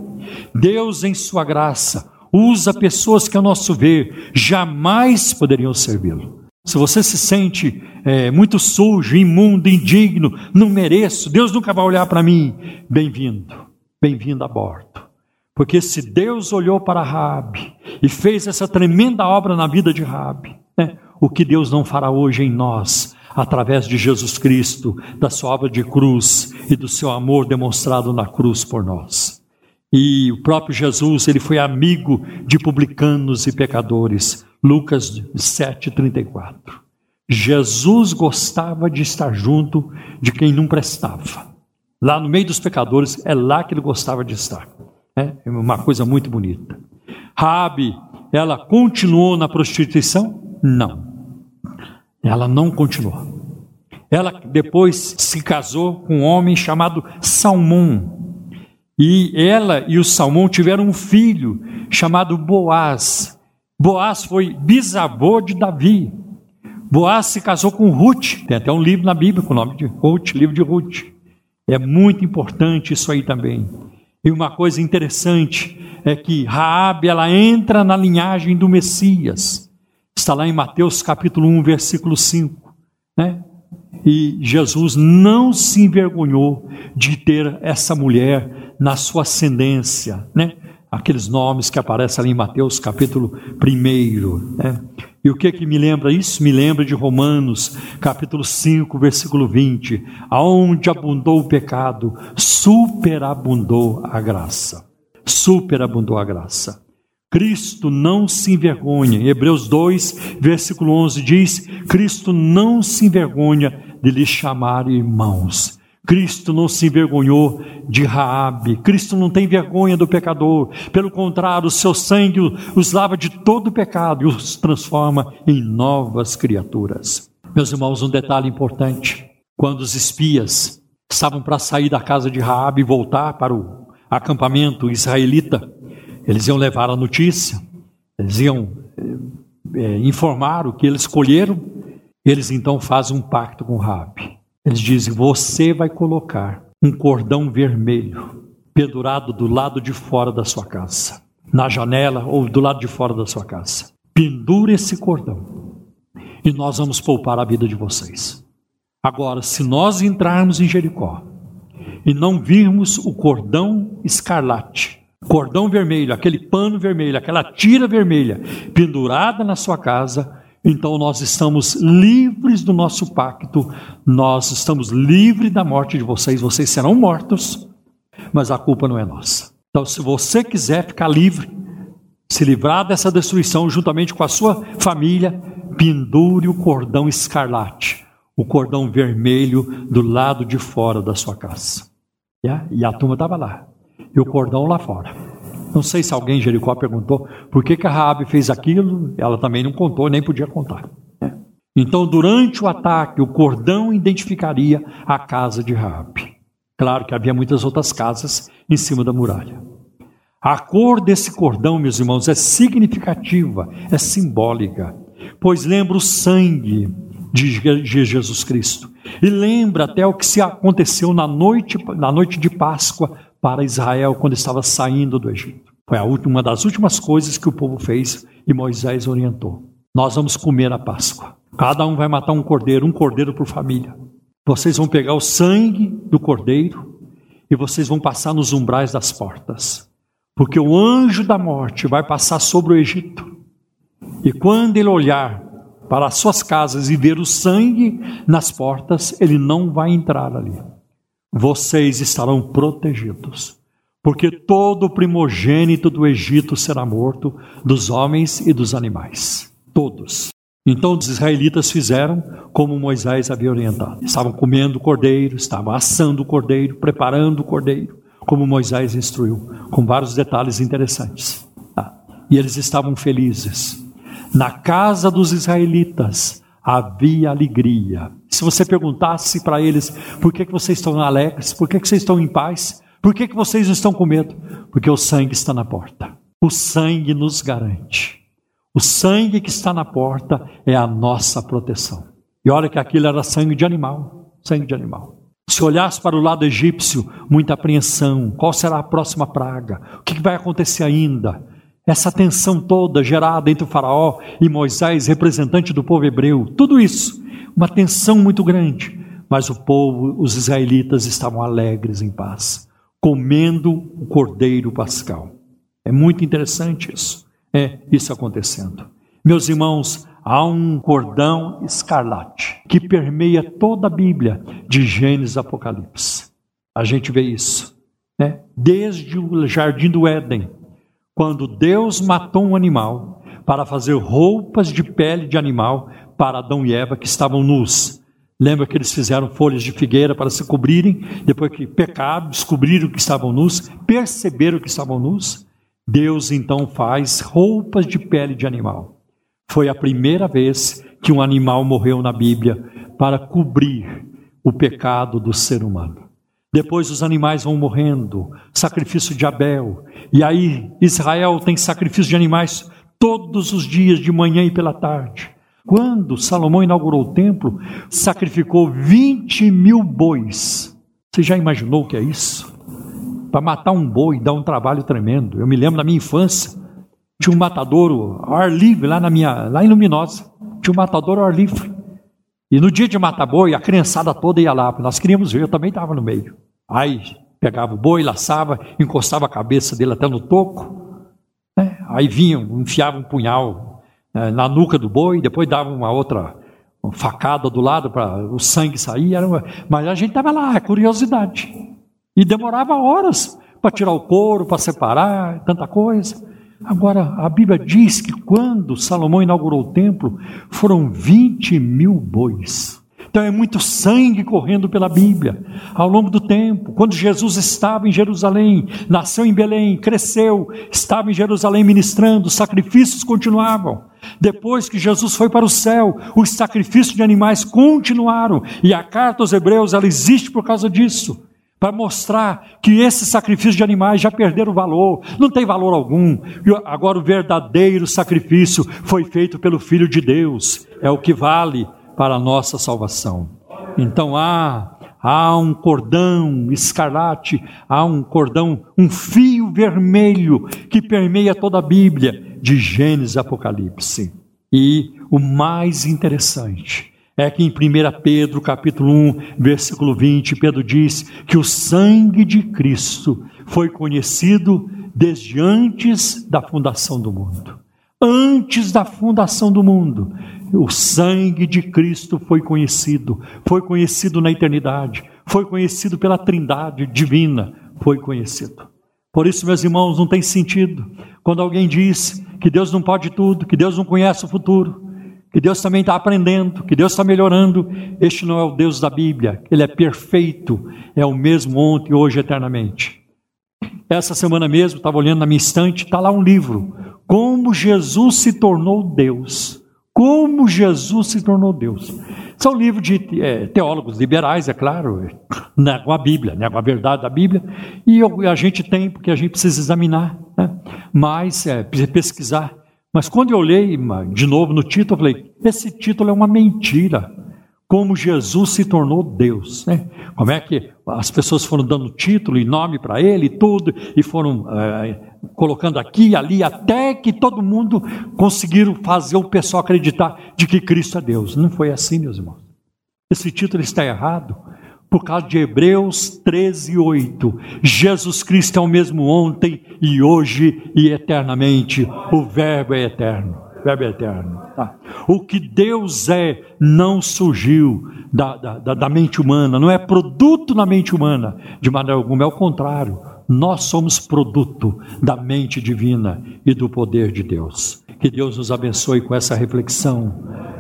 Deus, em sua graça, usa pessoas que, a nosso ver, jamais poderiam servi-lo. Se você se sente é, muito sujo, imundo, indigno, não mereço, Deus nunca vai olhar para mim. Bem-vindo, bem-vindo a bordo. Porque se Deus olhou para Rabi e fez essa tremenda obra na vida de Rabi, né, o que Deus não fará hoje em nós, através de Jesus Cristo, da sua obra de cruz e do seu amor demonstrado na cruz por nós. E o próprio Jesus, ele foi amigo de publicanos e pecadores. Lucas 7,34. Jesus gostava de estar junto de quem não prestava. Lá no meio dos pecadores, é lá que ele gostava de estar. É, é uma coisa muito bonita. Rabi, ela continuou na prostituição? Não. Ela não continuou. Ela depois se casou com um homem chamado Salmão. E ela e o Salmão tiveram um filho chamado Boaz. Boaz foi bisavô de Davi. Boaz se casou com Ruth. Tem até um livro na Bíblia com o nome de Ruth, livro de Ruth. É muito importante isso aí também. E uma coisa interessante é que Raabe ela entra na linhagem do Messias. Está lá em Mateus capítulo 1, versículo 5, né? E Jesus não se envergonhou de ter essa mulher na sua ascendência, né? aqueles nomes que aparecem ali em Mateus capítulo 1. Né? E o que que me lembra isso? Me lembra de Romanos capítulo 5, versículo 20, aonde abundou o pecado, superabundou a graça. Superabundou a graça. Cristo não se envergonha. Em Hebreus 2, versículo 11 diz: Cristo não se envergonha de lhe chamar irmãos. Cristo não se envergonhou de Raabe. Cristo não tem vergonha do pecador. Pelo contrário, o seu sangue os lava de todo pecado e os transforma em novas criaturas. Meus irmãos, um detalhe importante: quando os espias estavam para sair da casa de Raabe e voltar para o acampamento israelita, eles iam levar a notícia, eles iam é, informar o que eles escolheram. Eles então fazem um pacto com Raabe. Eles dizem: Você vai colocar um cordão vermelho pendurado do lado de fora da sua casa, na janela ou do lado de fora da sua casa. Pendure esse cordão e nós vamos poupar a vida de vocês. Agora, se nós entrarmos em Jericó e não virmos o cordão escarlate, cordão vermelho, aquele pano vermelho, aquela tira vermelha pendurada na sua casa, então nós estamos livres do nosso pacto, nós estamos livres da morte de vocês, vocês serão mortos, mas a culpa não é nossa. Então, se você quiser ficar livre, se livrar dessa destruição juntamente com a sua família, pendure o cordão escarlate, o cordão vermelho do lado de fora da sua casa. Yeah? E a turma estava lá, e o cordão lá fora. Não sei se alguém em Jericó perguntou por que, que a Raabe fez aquilo, ela também não contou, nem podia contar. Então, durante o ataque, o cordão identificaria a casa de Raabe. Claro que havia muitas outras casas em cima da muralha. A cor desse cordão, meus irmãos, é significativa, é simbólica, pois lembra o sangue de Jesus Cristo. E lembra até o que se aconteceu na noite, na noite de Páscoa para Israel quando estava saindo do Egito. Foi última, uma das últimas coisas que o povo fez e Moisés orientou. Nós vamos comer a Páscoa. Cada um vai matar um cordeiro, um cordeiro por família. Vocês vão pegar o sangue do cordeiro e vocês vão passar nos umbrais das portas. Porque o anjo da morte vai passar sobre o Egito. E quando ele olhar para as suas casas e ver o sangue nas portas, ele não vai entrar ali vocês estarão protegidos, porque todo primogênito do Egito será morto, dos homens e dos animais, todos. Então os israelitas fizeram como Moisés havia orientado. Estavam comendo o cordeiro, estavam assando o cordeiro, preparando o cordeiro, como Moisés instruiu, com vários detalhes interessantes. Ah, e eles estavam felizes. Na casa dos israelitas havia alegria. Se você perguntasse para eles por que, que vocês estão alegres, por que, que vocês estão em paz, por que, que vocês estão com medo? Porque o sangue está na porta. O sangue nos garante. O sangue que está na porta é a nossa proteção. E olha que aquilo era sangue de animal, sangue de animal. Se olhasse para o lado egípcio, muita apreensão. Qual será a próxima praga? O que vai acontecer ainda? Essa tensão toda gerada entre o Faraó e Moisés, representante do povo hebreu, tudo isso, uma tensão muito grande. Mas o povo, os israelitas, estavam alegres em paz, comendo o cordeiro pascal. É muito interessante isso é isso acontecendo. Meus irmãos, há um cordão escarlate que permeia toda a Bíblia, de Gênesis a Apocalipse. A gente vê isso, né? Desde o jardim do Éden, quando Deus matou um animal para fazer roupas de pele de animal para Adão e Eva que estavam nus. Lembra que eles fizeram folhas de figueira para se cobrirem, depois que pecaram, descobriram que estavam nus, perceberam que estavam nus, Deus então faz roupas de pele de animal. Foi a primeira vez que um animal morreu na Bíblia para cobrir o pecado do ser humano. Depois os animais vão morrendo, sacrifício de Abel. E aí Israel tem sacrifício de animais todos os dias, de manhã e pela tarde. Quando Salomão inaugurou o templo, sacrificou 20 mil bois. Você já imaginou o que é isso? Para matar um boi dá um trabalho tremendo. Eu me lembro da minha infância, tinha um matadouro ao ar livre lá, na minha, lá em Luminosa. Tinha um matadouro ao ar livre. E no dia de matar boi, a criançada toda ia lá, nós queríamos ver, eu também estava no meio. Aí pegava o boi, laçava, encostava a cabeça dele até no toco. Né? Aí vinha, enfiava um punhal na nuca do boi, depois dava uma outra uma facada do lado para o sangue sair. Uma... Mas a gente estava lá, curiosidade. E demorava horas para tirar o couro, para separar, tanta coisa. Agora, a Bíblia diz que quando Salomão inaugurou o templo, foram 20 mil bois. Então é muito sangue correndo pela Bíblia ao longo do tempo. Quando Jesus estava em Jerusalém, nasceu em Belém, cresceu, estava em Jerusalém ministrando, os sacrifícios continuavam. Depois que Jesus foi para o céu, os sacrifícios de animais continuaram. E a carta aos Hebreus ela existe por causa disso para mostrar que esses sacrifícios de animais já perderam valor, não tem valor algum. Agora o verdadeiro sacrifício foi feito pelo Filho de Deus, é o que vale para a nossa salvação. Então há há um cordão escarlate, há um cordão, um fio vermelho que permeia toda a Bíblia, de Gênesis a Apocalipse. E o mais interessante é que em 1 Pedro, capítulo 1, versículo 20, Pedro diz que o sangue de Cristo foi conhecido desde antes da fundação do mundo. Antes da fundação do mundo, o sangue de Cristo foi conhecido, foi conhecido na eternidade, foi conhecido pela Trindade divina, foi conhecido. Por isso, meus irmãos, não tem sentido quando alguém diz que Deus não pode tudo, que Deus não conhece o futuro que Deus também está aprendendo, que Deus está melhorando. Este não é o Deus da Bíblia, ele é perfeito, é o mesmo ontem, hoje, eternamente. Essa semana mesmo, estava olhando na minha estante, está lá um livro, Como Jesus se tornou Deus. Como Jesus se tornou Deus. São livros de é, teólogos liberais, é claro, negam a Bíblia, negam a verdade da Bíblia, e a gente tem, porque a gente precisa examinar, né? mas é, pesquisar. Mas quando eu olhei de novo no título, eu falei: esse título é uma mentira. Como Jesus se tornou Deus. Né? Como é que as pessoas foram dando título e nome para ele e tudo, e foram é, colocando aqui e ali, até que todo mundo conseguiram fazer o pessoal acreditar de que Cristo é Deus. Não foi assim, meus irmãos. Esse título está errado por causa de Hebreus 13, 8. Jesus Cristo é o mesmo ontem e hoje e eternamente. O Verbo é eterno. Verbo eterno. Tá. O que Deus é não surgiu da, da, da mente humana, não é produto na mente humana, de maneira alguma, é o contrário. Nós somos produto da mente divina e do poder de Deus. Que Deus nos abençoe com essa reflexão.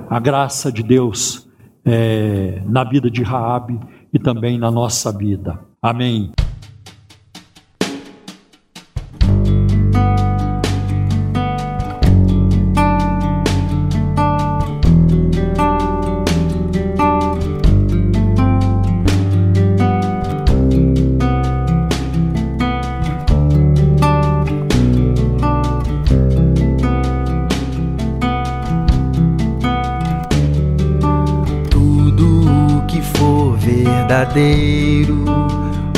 A graça de Deus é, na vida de Raabe e também na nossa vida. Amém. Verdadeiro,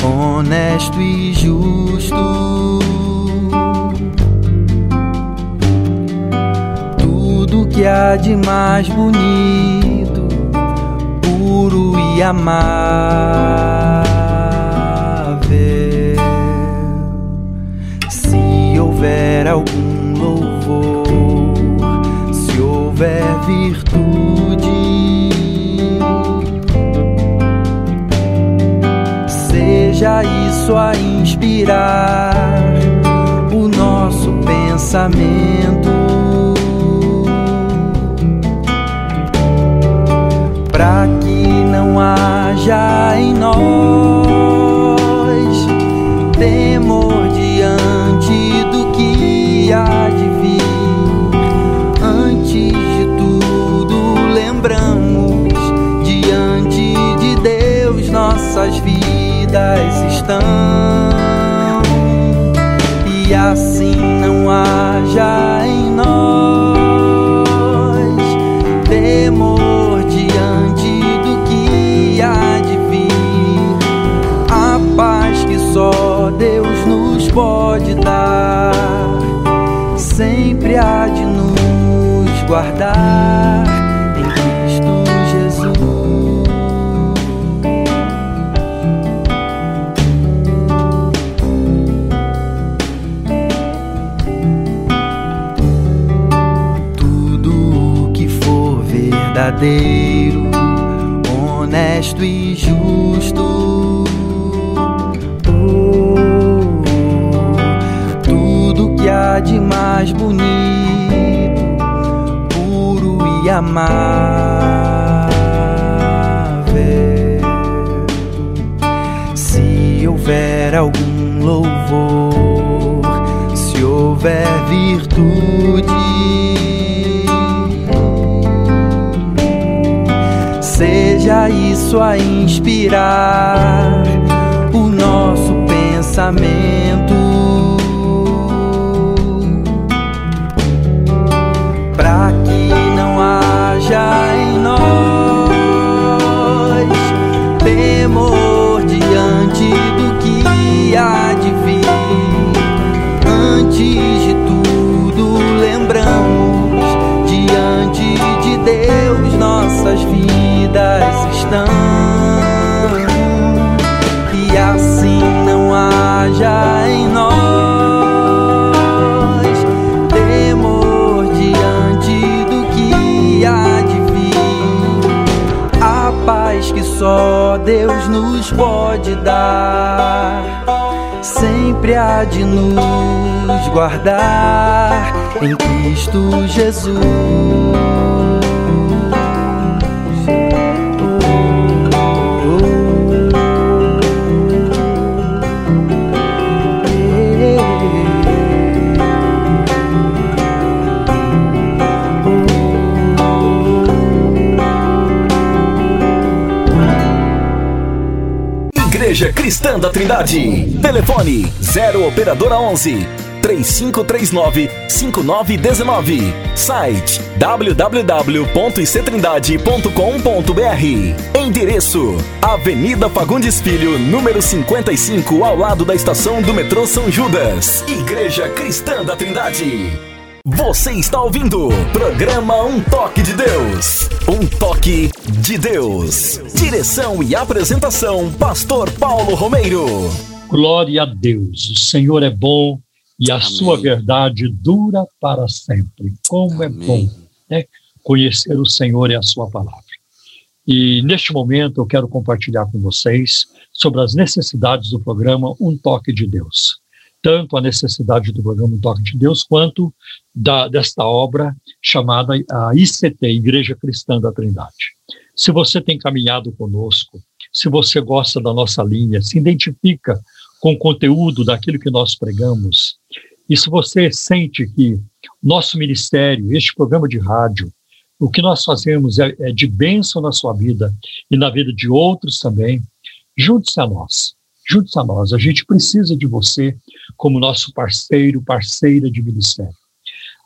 honesto e justo. Tudo que há de mais bonito, puro e amável. Isso a inspirar o nosso pensamento. Para que não haja em nós temor diante do que há de vir. Antes de tudo, lembramos diante de Deus nossas vidas vidas estão e assim não haja em nós temor diante do que há de vir, a paz que só Deus nos pode dar, sempre há de nos guardar. Verdadeiro, honesto e justo. Oh, tudo que há de mais bonito, puro e amável. Se houver algum louvor, se houver virtude seja isso a inspirar o nosso pensamento. Para que não haja em nós temor diante do que há de vir. Antes de tudo, lembramos diante de Deus nossas vidas estão. E assim não haja em nós temor diante do que há de vir. A paz que só Deus nos pode dar. Sempre há de nos guardar em Cristo Jesus. Cristã da Trindade. Telefone 0 Operadora 11 3539 5919. Site www.ictrindade.com.br. Endereço: Avenida Fagundes Filho, número 55, ao lado da estação do metrô São Judas. Igreja Cristã da Trindade. Você está ouvindo programa Um Toque de Deus. Um toque de Deus. Direção e apresentação: Pastor Paulo Romeiro. Glória a Deus. O Senhor é bom e a Amém. sua verdade dura para sempre. Como Amém. é bom né, conhecer o Senhor e a sua palavra. E neste momento eu quero compartilhar com vocês sobre as necessidades do programa Um Toque de Deus. Tanto a necessidade do programa Um Toque de Deus, quanto da, desta obra chamada a ICT, Igreja Cristã da Trindade. Se você tem caminhado conosco, se você gosta da nossa linha, se identifica com o conteúdo daquilo que nós pregamos, e se você sente que nosso ministério, este programa de rádio, o que nós fazemos é, é de bênção na sua vida e na vida de outros também, junte-se a nós. Junte-se a nós. A gente precisa de você como nosso parceiro, parceira de ministério.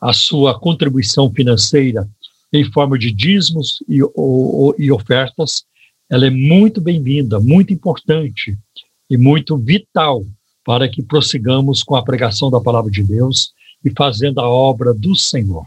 A sua contribuição financeira em forma de dízimos e, ou, e ofertas, ela é muito bem-vinda, muito importante e muito vital para que prossigamos com a pregação da palavra de Deus e fazendo a obra do Senhor.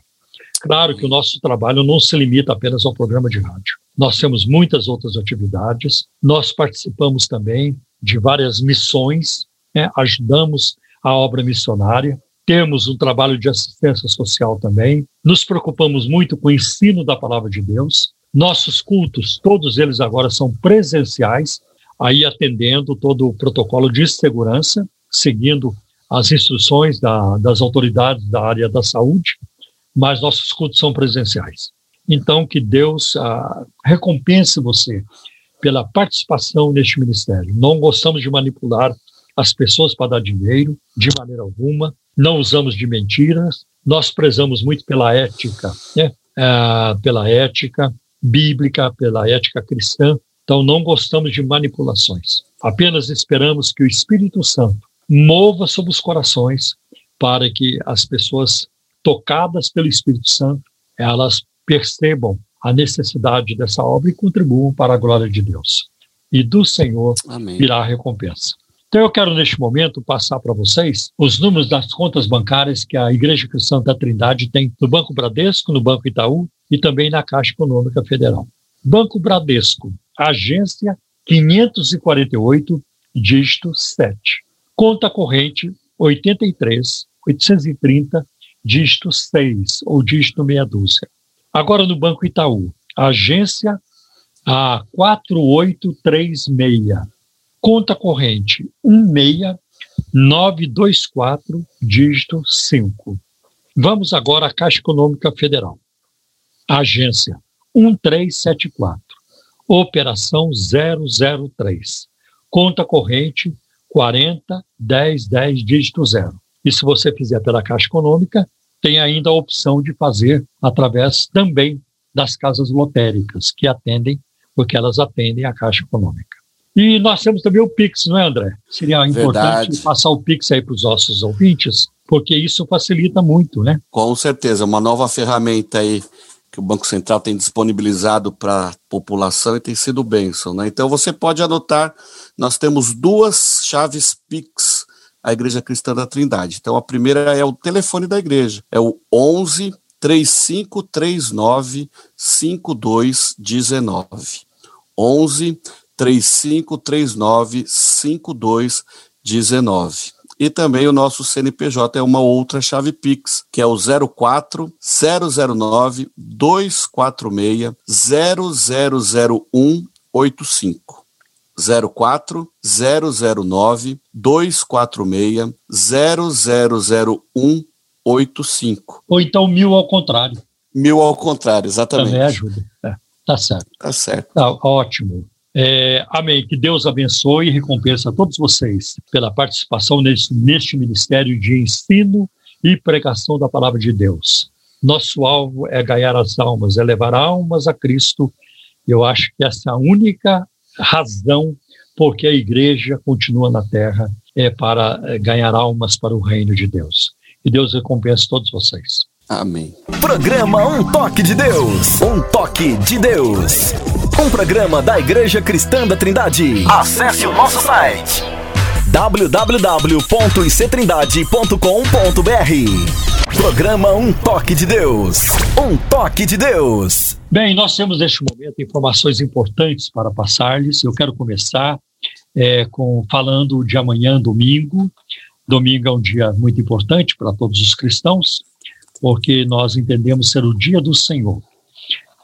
Claro que o nosso trabalho não se limita apenas ao programa de rádio. Nós temos muitas outras atividades, nós participamos também de várias missões, né? ajudamos a obra missionária, temos um trabalho de assistência social também, nos preocupamos muito com o ensino da palavra de Deus. Nossos cultos, todos eles agora são presenciais, aí atendendo todo o protocolo de segurança, seguindo as instruções da, das autoridades da área da saúde mas nossos cultos são presenciais. Então, que Deus ah, recompense você pela participação neste ministério. Não gostamos de manipular as pessoas para dar dinheiro, de maneira alguma. Não usamos de mentiras. Nós prezamos muito pela ética, né? Ah, pela ética bíblica, pela ética cristã. Então, não gostamos de manipulações. Apenas esperamos que o Espírito Santo mova sobre os corações para que as pessoas tocadas pelo Espírito Santo, elas percebam a necessidade dessa obra e contribuam para a glória de Deus. E do Senhor Amém. virá a recompensa. Então eu quero neste momento passar para vocês os números das contas bancárias que a Igreja Cristã da Trindade tem no Banco Bradesco, no Banco Itaú e também na Caixa Econômica Federal. Banco Bradesco, agência 548, dígito 7. Conta corrente 83 830 dígito 6 ou dígito meia dúzia. Agora no Banco Itaú, agência a 4836, conta corrente 16924, dígito 5. Vamos agora à Caixa Econômica Federal. Agência 1374, operação 003, conta corrente 40 10 10 dígito 0. E se você fizer pela Caixa Econômica, tem ainda a opção de fazer através também das casas lotéricas, que atendem, porque elas atendem a Caixa Econômica. E nós temos também o Pix, não é, André? Seria importante Verdade. passar o Pix aí para os nossos ouvintes, porque isso facilita muito, né? Com certeza, uma nova ferramenta aí que o Banco Central tem disponibilizado para a população e tem sido bênção, né? Então você pode anotar, nós temos duas chaves Pix a Igreja Cristã da Trindade. Então, a primeira é o telefone da igreja, é o 11 3539 5219. 11 3539 5219. E também o nosso CNPJ é uma outra chave Pix, que é o 04 009 246 0001 85. 04 009 246 000185. Ou então mil ao contrário. Mil ao contrário, exatamente. Também ajuda. É, tá certo. Tá certo. Tá, ótimo. É, amém. Que Deus abençoe e recompensa a todos vocês pela participação neste, neste ministério de ensino e pregação da palavra de Deus. Nosso alvo é ganhar as almas, é levar almas a Cristo. Eu acho que essa é a única razão porque a igreja continua na terra é para é, ganhar almas para o reino de Deus. E Deus recompense todos vocês. Amém. Programa Um Toque de Deus. Um Toque de Deus. Um programa da Igreja Cristã da Trindade. Acesse o nosso site www.ictrindade.com.br. Programa Um Toque de Deus. Um Toque de Deus. Bem, nós temos neste momento informações importantes para passar-lhes. Eu quero começar é, com, falando de amanhã, domingo, Domingo é um dia muito importante para todos os cristãos, porque nós entendemos ser o dia do Senhor.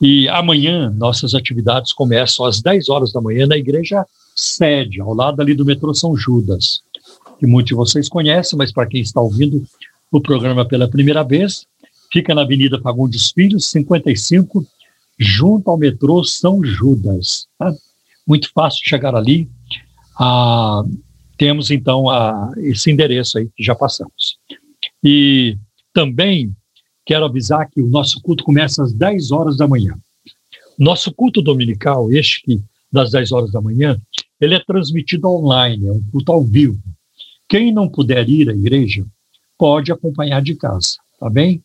E amanhã nossas atividades começam às 10 horas da manhã na igreja sede, ao lado ali do metrô São Judas, que muitos de vocês conhecem, mas para quem está ouvindo o programa pela primeira vez, fica na Avenida Fagundes Filhos, 55, junto ao metrô São Judas. Tá? Muito fácil chegar ali. Ah, temos então a, esse endereço aí que já passamos. E também quero avisar que o nosso culto começa às 10 horas da manhã. Nosso culto dominical, este das 10 horas da manhã, ele é transmitido online, é um culto ao vivo. Quem não puder ir à igreja, pode acompanhar de casa, tá bem?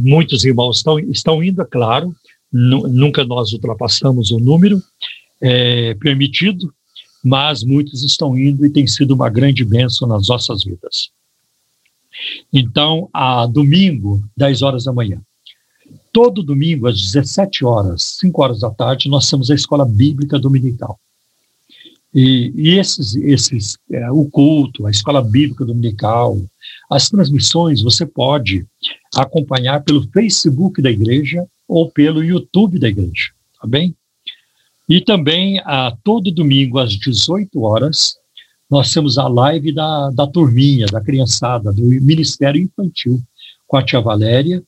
Muitos irmãos estão, estão indo, é claro, nunca nós ultrapassamos o número é, permitido, mas muitos estão indo e tem sido uma grande bênção nas nossas vidas. Então, a domingo, 10 horas da manhã. Todo domingo, às 17 horas, 5 horas da tarde, nós temos a escola bíblica dominical. E, e esses, esses é, o culto, a escola bíblica dominical, as transmissões você pode acompanhar pelo Facebook da igreja ou pelo YouTube da igreja, tá bem? E também, a, todo domingo, às 18 horas, nós temos a live da, da turminha, da criançada, do Ministério Infantil, com a tia Valéria,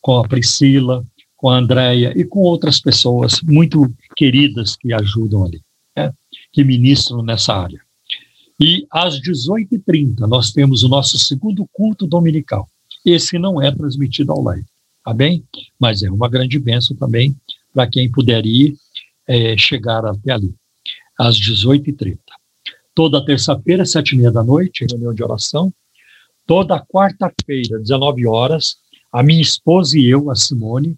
com a Priscila, com a Andréia e com outras pessoas muito queridas que ajudam ali, né, que ministram nessa área. E às 18h30 nós temos o nosso segundo culto dominical. Esse não é transmitido ao live, tá bem? Mas é uma grande bênção também para quem puder ir é, chegar até ali, às 18h30. Toda terça-feira, sete e meia da noite, reunião de oração. Toda quarta-feira, 19 horas, a minha esposa e eu, a Simone,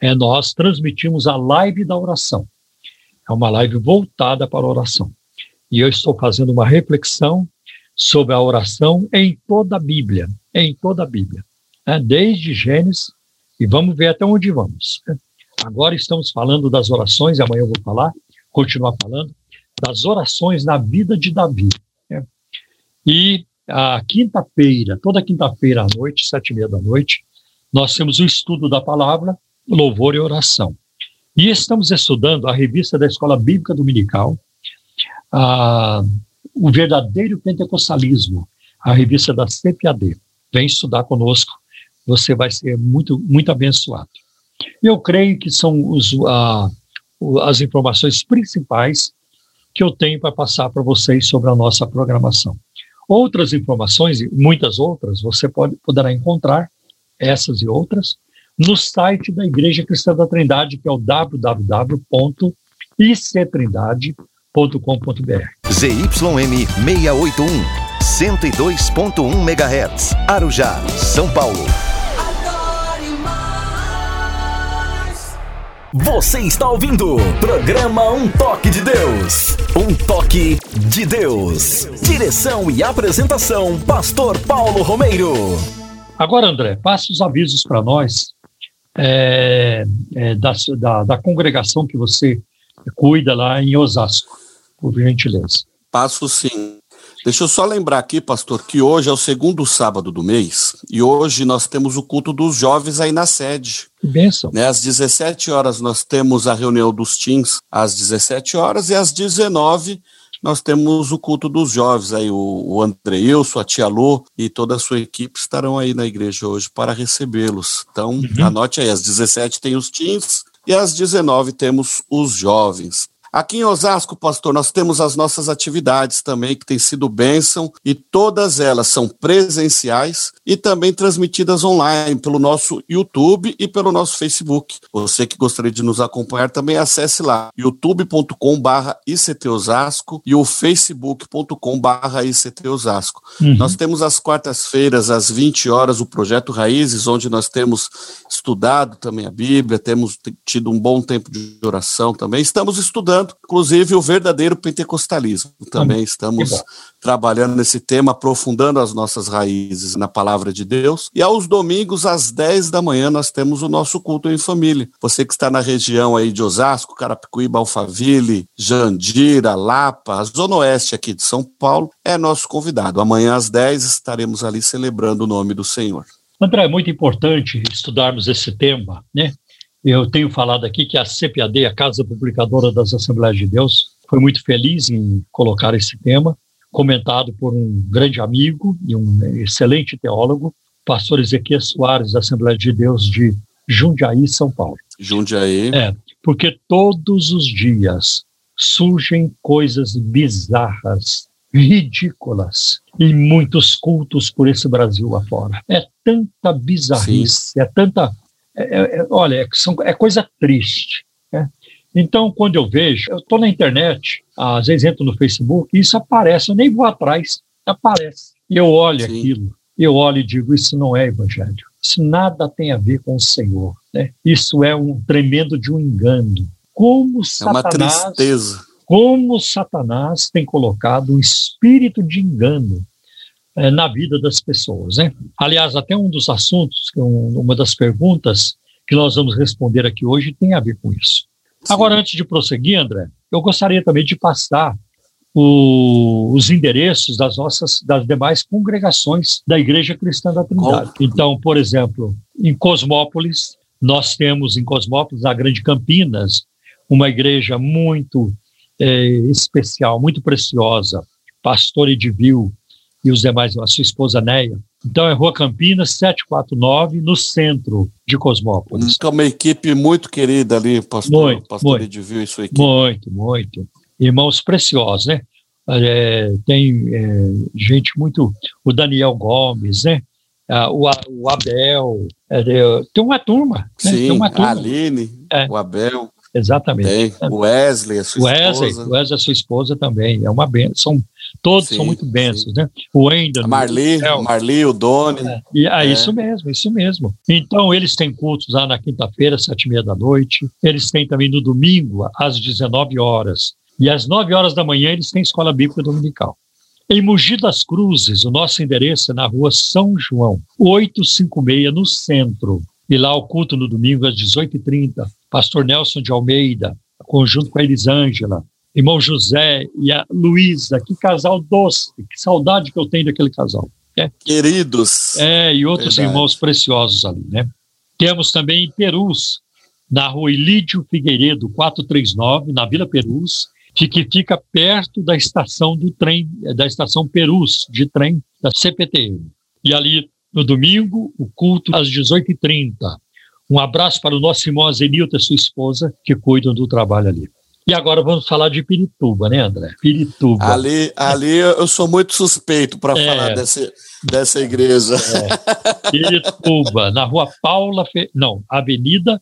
é, nós transmitimos a live da oração. É uma live voltada para a oração. E eu estou fazendo uma reflexão sobre a oração em toda a Bíblia, em toda a Bíblia, né? desde Gênesis, e vamos ver até onde vamos. Né? Agora estamos falando das orações, amanhã eu vou falar, continuar falando, das orações na vida de Davi. Né? E a quinta-feira, toda quinta-feira à noite, sete e meia da noite, nós temos o estudo da palavra, louvor e oração. E estamos estudando a revista da Escola Bíblica Dominical, a, o verdadeiro pentecostalismo, a revista da CPAD. Vem estudar conosco, você vai ser muito, muito abençoado. Eu creio que são os, as informações principais que eu tenho para passar para vocês sobre a nossa programação. Outras informações, muitas outras, você pode, poderá encontrar, essas e outras, no site da Igreja Cristã da Trindade, que é o www.ictrindade.com.br. ZYM 681, 102.1 MHz, Arujá, São Paulo. Você está ouvindo programa Um Toque de Deus. Um toque de Deus. Direção e apresentação, Pastor Paulo Romeiro. Agora, André, passe os avisos para nós é, é, da, da, da congregação que você cuida lá em Osasco, por gentileza. Passo sim. Deixa eu só lembrar aqui, pastor, que hoje é o segundo sábado do mês e hoje nós temos o culto dos jovens aí na sede. Que bênção. Né, às 17 horas nós temos a reunião dos teens às 17 horas e às 19 nós temos o culto dos jovens aí, o, o Andreilson, a Tia Lu e toda a sua equipe estarão aí na igreja hoje para recebê-los. Então, uhum. anote aí, às 17 tem os teens e às 19 temos os jovens. Aqui em Osasco, pastor, nós temos as nossas atividades também, que têm sido bênção, e todas elas são presenciais e também transmitidas online pelo nosso YouTube e pelo nosso Facebook. Você que gostaria de nos acompanhar também acesse lá youtube.com/barra Osasco e o facebook.com/barra Osasco. Uhum. Nós temos às quartas-feiras às 20 horas o projeto Raízes, onde nós temos estudado também a Bíblia, temos tido um bom tempo de oração também. Estamos estudando inclusive, o verdadeiro pentecostalismo. Também estamos trabalhando nesse tema, aprofundando as nossas raízes na palavra de Deus. E aos domingos, às 10 da manhã, nós temos o nosso culto em família. Você que está na região aí de Osasco, Carapicuíba, Alphaville, Jandira, Lapa, a zona oeste aqui de São Paulo, é nosso convidado. Amanhã às 10 estaremos ali celebrando o nome do Senhor. André, é muito importante estudarmos esse tema, né? Eu tenho falado aqui que a CPAD, a Casa Publicadora das Assembleias de Deus, foi muito feliz em colocar esse tema, comentado por um grande amigo e um excelente teólogo, pastor Ezequiel Soares, da Assembleia de Deus de Jundiaí, São Paulo. Jundiaí. É, porque todos os dias surgem coisas bizarras, ridículas em muitos cultos por esse Brasil afora. É tanta bizarrice, Sim. é tanta. É, é, olha, é, são, é coisa triste. Né? Então, quando eu vejo, eu estou na internet, às vezes entro no Facebook, e isso aparece, eu nem vou atrás, aparece. E eu olho Sim. aquilo, eu olho e digo: isso não é evangelho. Isso nada tem a ver com o Senhor. Né? Isso é um tremendo de um engano. Como é Satanás. uma tristeza como Satanás tem colocado um espírito de engano é, na vida das pessoas. Né? Aliás, até um dos assuntos, um, uma das perguntas que nós vamos responder aqui hoje tem a ver com isso. Sim. Agora, antes de prosseguir, André, eu gostaria também de passar o, os endereços das nossas das demais congregações da Igreja Cristã da Trindade. Então, por exemplo, em Cosmópolis, nós temos em Cosmópolis, a Grande Campinas, uma igreja muito é, especial, muito preciosa, pastor Edivil e os demais, a sua esposa Neia. Então é Rua Campinas, 749, no centro de Cosmópolis. Então, uma equipe muito querida ali, pastor, muito, pastor muito, Edivil e sua equipe. Muito, muito. Irmãos preciosos, né? É, tem é, gente muito. O Daniel Gomes, né? Ah, o, o, Abel. É, tem uma turma. Né? Sim, tem uma turma. a Aline, é. o Abel. Exatamente. Tem. O Wesley, a sua Wesley, esposa. Wesley, a sua esposa também. É uma benção. Todos sim, são muito bênçãos, né? O Wendel. A Marli, o Marli, o Doni. É. E, ah, é. Isso mesmo, isso mesmo. Então, eles têm cultos lá na quinta-feira, sete e meia da noite. Eles têm também no domingo, às 19 horas. E às 9 horas da manhã, eles têm escola bíblica dominical. Em Mogi das Cruzes, o nosso endereço é na rua São João, 856, no centro. E lá o culto no domingo às 18h30 pastor Nelson de Almeida, conjunto com a Elisângela, irmão José e a Luísa, que casal doce, que saudade que eu tenho daquele casal. Né? Queridos. É, e outros Verdade. irmãos preciosos ali, né? Temos também em Perus, na rua Ilídio Figueiredo, 439, na Vila Perus, que fica perto da estação do trem, da estação Perus, de trem da CPTM. E ali, no domingo, o culto às 18h30. Um abraço para o nosso irmão Azenilton e sua esposa, que cuidam do trabalho ali. E agora vamos falar de Pirituba, né, André? Pirituba. Ali, ali eu sou muito suspeito para é, falar dessa, dessa igreja. É. Pirituba, na rua Paula, Fe... não, Avenida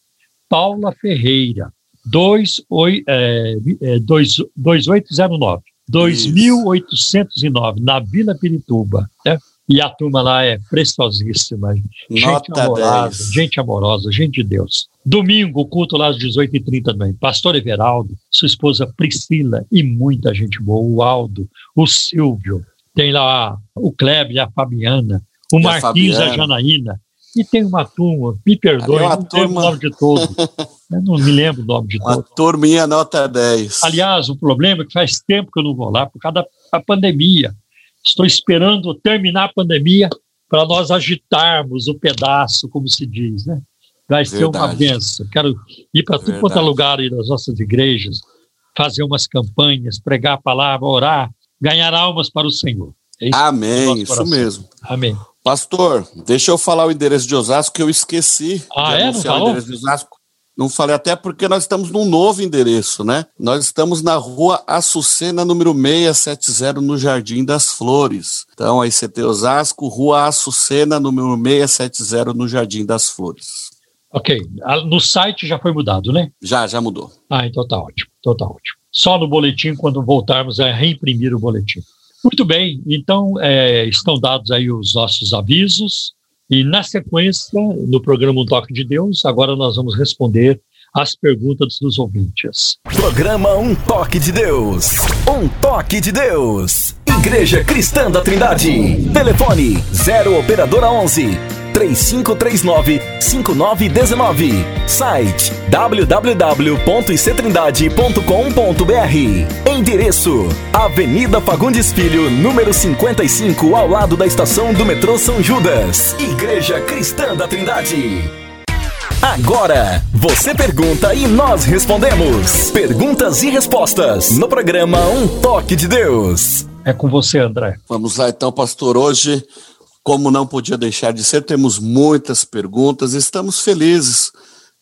Paula Ferreira, 28, é, é, 2809, 2809, na Vila Pirituba. Né? E a turma lá é preciosíssima. Gente Nota amorosa, 10. gente amorosa, gente de Deus. Domingo, culto lá às 18h30 também. Pastor Everaldo, sua esposa Priscila e muita gente boa. O Aldo, o Silvio, tem lá o Kleber e a Fabiana, o e Marquinhos e a Janaína. E tem uma turma, me perdoe, é não turma... lembro o nome de todo. Eu não me lembro o nome de uma todo. turminha nota 10. Aliás, o problema é que faz tempo que eu não vou lá, por causa da pandemia. Estou esperando terminar a pandemia para nós agitarmos o pedaço, como se diz, né? Vai ser Verdade. uma benção. Quero ir para tudo quanto é lugar aí das nossas igrejas, fazer umas campanhas, pregar a palavra, orar, ganhar almas para o Senhor. É isso Amém, isso mesmo. Amém. Pastor, deixa eu falar o endereço de Osasco que eu esqueci ah, de é? anunciar o endereço de Osasco. Não falei até porque nós estamos num novo endereço, né? Nós estamos na rua Açucena, número 670, no Jardim das Flores. Então, aí você tem Osasco, rua Açucena, número 670, no Jardim das Flores. Ok. No site já foi mudado, né? Já, já mudou. Ah, então tá ótimo. Então tá ótimo. Só no boletim, quando voltarmos, é reimprimir o boletim. Muito bem, então é, estão dados aí os nossos avisos. E na sequência, no programa Um Toque de Deus, agora nós vamos responder as perguntas dos ouvintes. Programa Um Toque de Deus. Um Toque de Deus. Igreja Cristã da Trindade. Telefone 0 Operadora 11 3539 5919. Site www.ictrindade.com.br. Endereço: Avenida Fagundes Filho, número 55, ao lado da estação do metrô São Judas. Igreja Cristã da Trindade. Agora, você pergunta e nós respondemos. Perguntas e respostas no programa Um Toque de Deus. É com você, André. Vamos lá então, pastor. Hoje, como não podia deixar de ser, temos muitas perguntas. Estamos felizes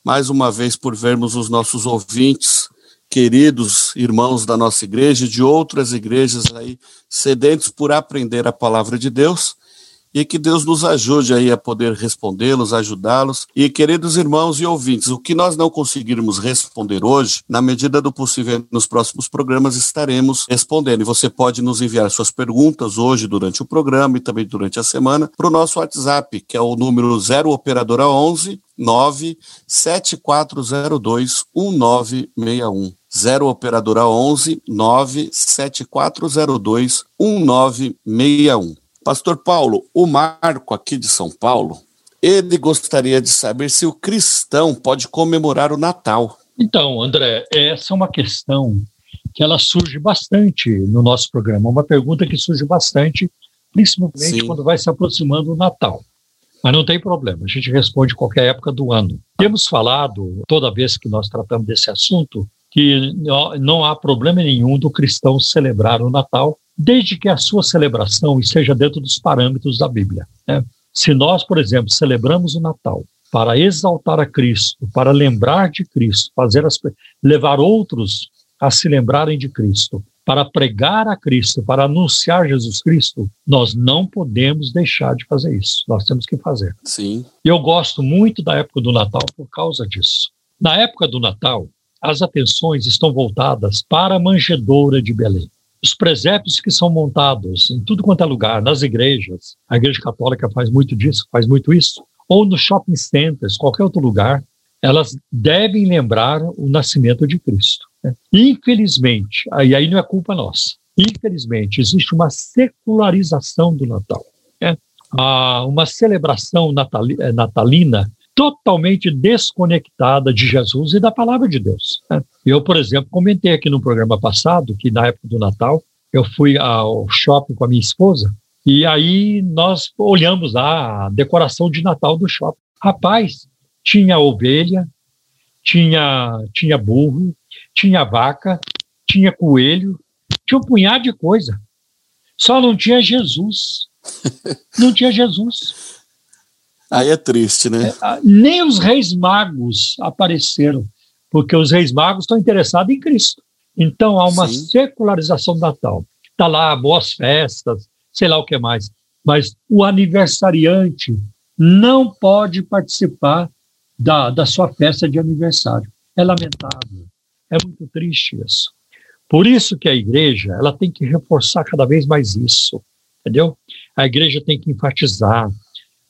mais uma vez por vermos os nossos ouvintes, queridos irmãos da nossa igreja e de outras igrejas aí, sedentos por aprender a palavra de Deus e que Deus nos ajude aí a poder respondê-los, ajudá-los. E queridos irmãos e ouvintes, o que nós não conseguirmos responder hoje, na medida do possível nos próximos programas estaremos respondendo. E você pode nos enviar suas perguntas hoje durante o programa e também durante a semana para o nosso WhatsApp, que é o número 0 operadora 11 97402 1961. 0 operadora 11 97402 1961. Pastor Paulo, o Marco aqui de São Paulo, ele gostaria de saber se o cristão pode comemorar o Natal. Então, André, essa é uma questão que ela surge bastante no nosso programa, uma pergunta que surge bastante, principalmente Sim. quando vai se aproximando o Natal. Mas não tem problema, a gente responde qualquer época do ano. Temos falado, toda vez que nós tratamos desse assunto, que não há problema nenhum do cristão celebrar o Natal, desde que a sua celebração esteja dentro dos parâmetros da Bíblia. Né? Se nós, por exemplo, celebramos o Natal para exaltar a Cristo, para lembrar de Cristo, fazer as, levar outros a se lembrarem de Cristo, para pregar a Cristo, para anunciar Jesus Cristo, nós não podemos deixar de fazer isso. Nós temos que fazer. Sim. Eu gosto muito da época do Natal por causa disso. Na época do Natal, as atenções estão voltadas para a manjedoura de Belém os presépios que são montados em tudo quanto é lugar, nas igrejas, a igreja católica faz muito disso, faz muito isso, ou nos shopping centers, qualquer outro lugar, elas devem lembrar o nascimento de Cristo. Né? Infelizmente, e aí não é culpa nossa, infelizmente, existe uma secularização do Natal. Né? uma celebração eh, natalina totalmente desconectada de Jesus e da palavra de Deus. Né? Eu, por exemplo, comentei aqui no programa passado que na época do Natal eu fui ao shopping com a minha esposa e aí nós olhamos lá a decoração de Natal do shopping. Rapaz, tinha ovelha, tinha, tinha burro, tinha vaca, tinha coelho, tinha um punhado de coisa. Só não tinha Jesus. Não tinha Jesus. Aí é triste, né? É, nem os reis magos apareceram, porque os reis magos estão interessados em Cristo. Então há uma Sim. secularização do Natal. Está lá, boas festas, sei lá o que mais. Mas o aniversariante não pode participar da, da sua festa de aniversário. É lamentável. É muito triste isso. Por isso que a igreja ela tem que reforçar cada vez mais isso, entendeu? A igreja tem que enfatizar,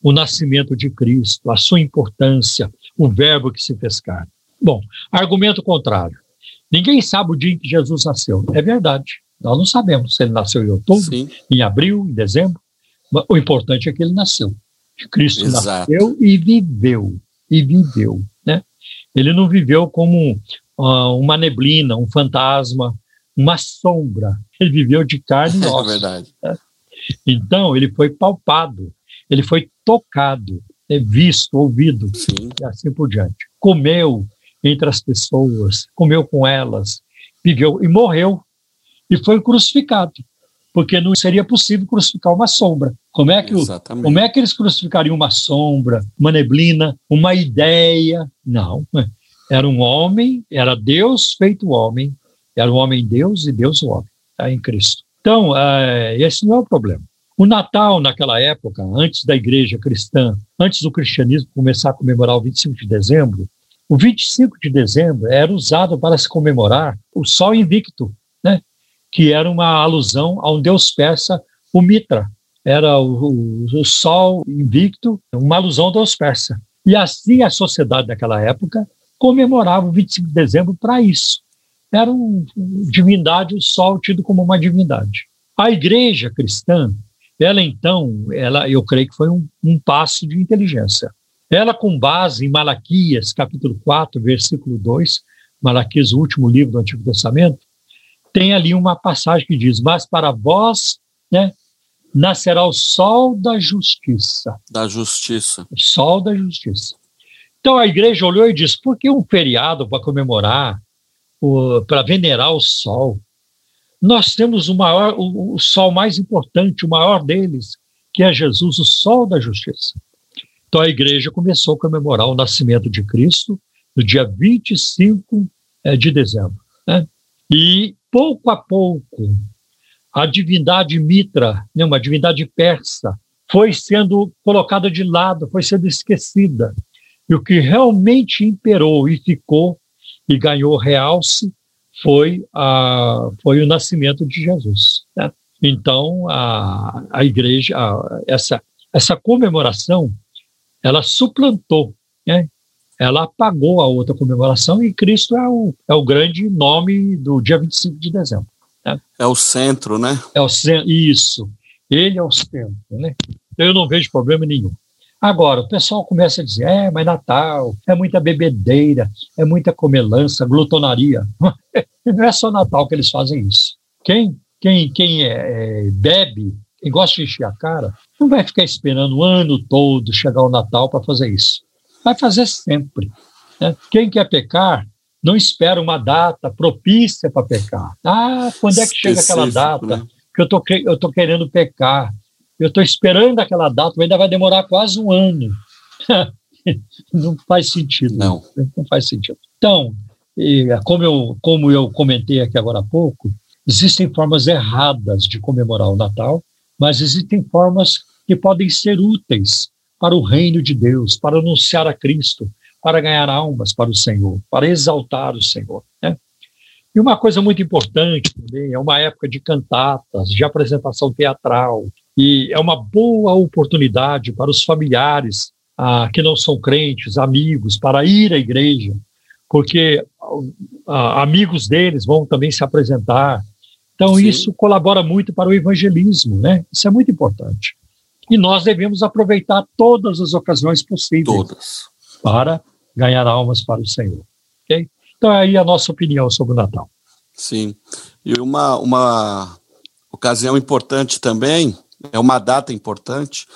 o nascimento de Cristo, a sua importância, o verbo que se fez carne. Bom, argumento contrário. Ninguém sabe o dia em que Jesus nasceu. É verdade. Nós não sabemos se ele nasceu em outubro, Sim. em abril, em dezembro. O importante é que ele nasceu. Cristo Exato. nasceu e viveu. E viveu. Né? Ele não viveu como uh, uma neblina, um fantasma, uma sombra. Ele viveu de carne e. É verdade. Né? Então, ele foi palpado ele foi tocado, é visto, ouvido, Sim. e assim por diante. Comeu entre as pessoas, comeu com elas, viveu e morreu e foi crucificado, porque não seria possível crucificar uma sombra. Como é que, o, como é que eles crucificariam uma sombra, uma neblina, uma ideia? Não. Era um homem, era Deus feito homem, era um homem Deus e Deus o homem, tá, em Cristo. Então, é, esse não é o problema. O Natal, naquela época, antes da igreja cristã, antes do cristianismo começar a comemorar o 25 de dezembro, o 25 de dezembro era usado para se comemorar o Sol Invicto, né? que era uma alusão a um deus persa, o Mitra. Era o, o, o Sol Invicto, uma alusão ao deus persa. E assim a sociedade daquela época comemorava o 25 de dezembro para isso. Era uma divindade, o sol tido como uma divindade. A igreja cristã, ela então, ela, eu creio que foi um, um passo de inteligência. Ela, com base em Malaquias, capítulo 4, versículo 2, Malaquias, o último livro do Antigo Testamento, tem ali uma passagem que diz: Mas para vós, né, nascerá o sol da justiça. Da justiça. O sol da justiça. Então a igreja olhou e disse: por que um feriado para comemorar, para venerar o sol? Nós temos o maior, o, o sol mais importante, o maior deles, que é Jesus, o sol da justiça. Então a igreja começou a comemorar o nascimento de Cristo no dia 25 eh, de dezembro. Né? E pouco a pouco, a divindade Mitra, né, uma divindade persa, foi sendo colocada de lado, foi sendo esquecida. E o que realmente imperou e ficou e ganhou realce foi, a, foi o nascimento de Jesus. Né? Então, a, a igreja, a, essa, essa comemoração, ela suplantou, né? ela apagou a outra comemoração e Cristo é o, é o grande nome do dia 25 de dezembro. Né? É o centro, né? É o centro, isso. Ele é o centro, né? Então eu não vejo problema nenhum. Agora, o pessoal começa a dizer, é, mas Natal, é muita bebedeira, é muita comelança, glutonaria. não é só Natal que eles fazem isso. Quem, quem, quem é, é, bebe, quem gosta de encher a cara, não vai ficar esperando o ano todo chegar o Natal para fazer isso. Vai fazer sempre. Né? Quem quer pecar, não espera uma data propícia para pecar. Ah, quando é que chega aquela data né? que eu tô, eu tô querendo pecar? Eu estou esperando aquela data, ainda vai demorar quase um ano. não faz sentido. Não. Não faz sentido. Então, como eu, como eu comentei aqui agora há pouco, existem formas erradas de comemorar o Natal, mas existem formas que podem ser úteis para o reino de Deus, para anunciar a Cristo, para ganhar almas para o Senhor, para exaltar o Senhor. Né? E uma coisa muito importante também é uma época de cantatas, de apresentação teatral, e é uma boa oportunidade para os familiares ah, que não são crentes, amigos, para ir à igreja, porque ah, amigos deles vão também se apresentar. Então, Sim. isso colabora muito para o evangelismo, né? Isso é muito importante. E nós devemos aproveitar todas as ocasiões possíveis todas. para ganhar almas para o Senhor. Okay? Então, é aí a nossa opinião sobre o Natal. Sim. E uma, uma ocasião importante também, é uma data importante,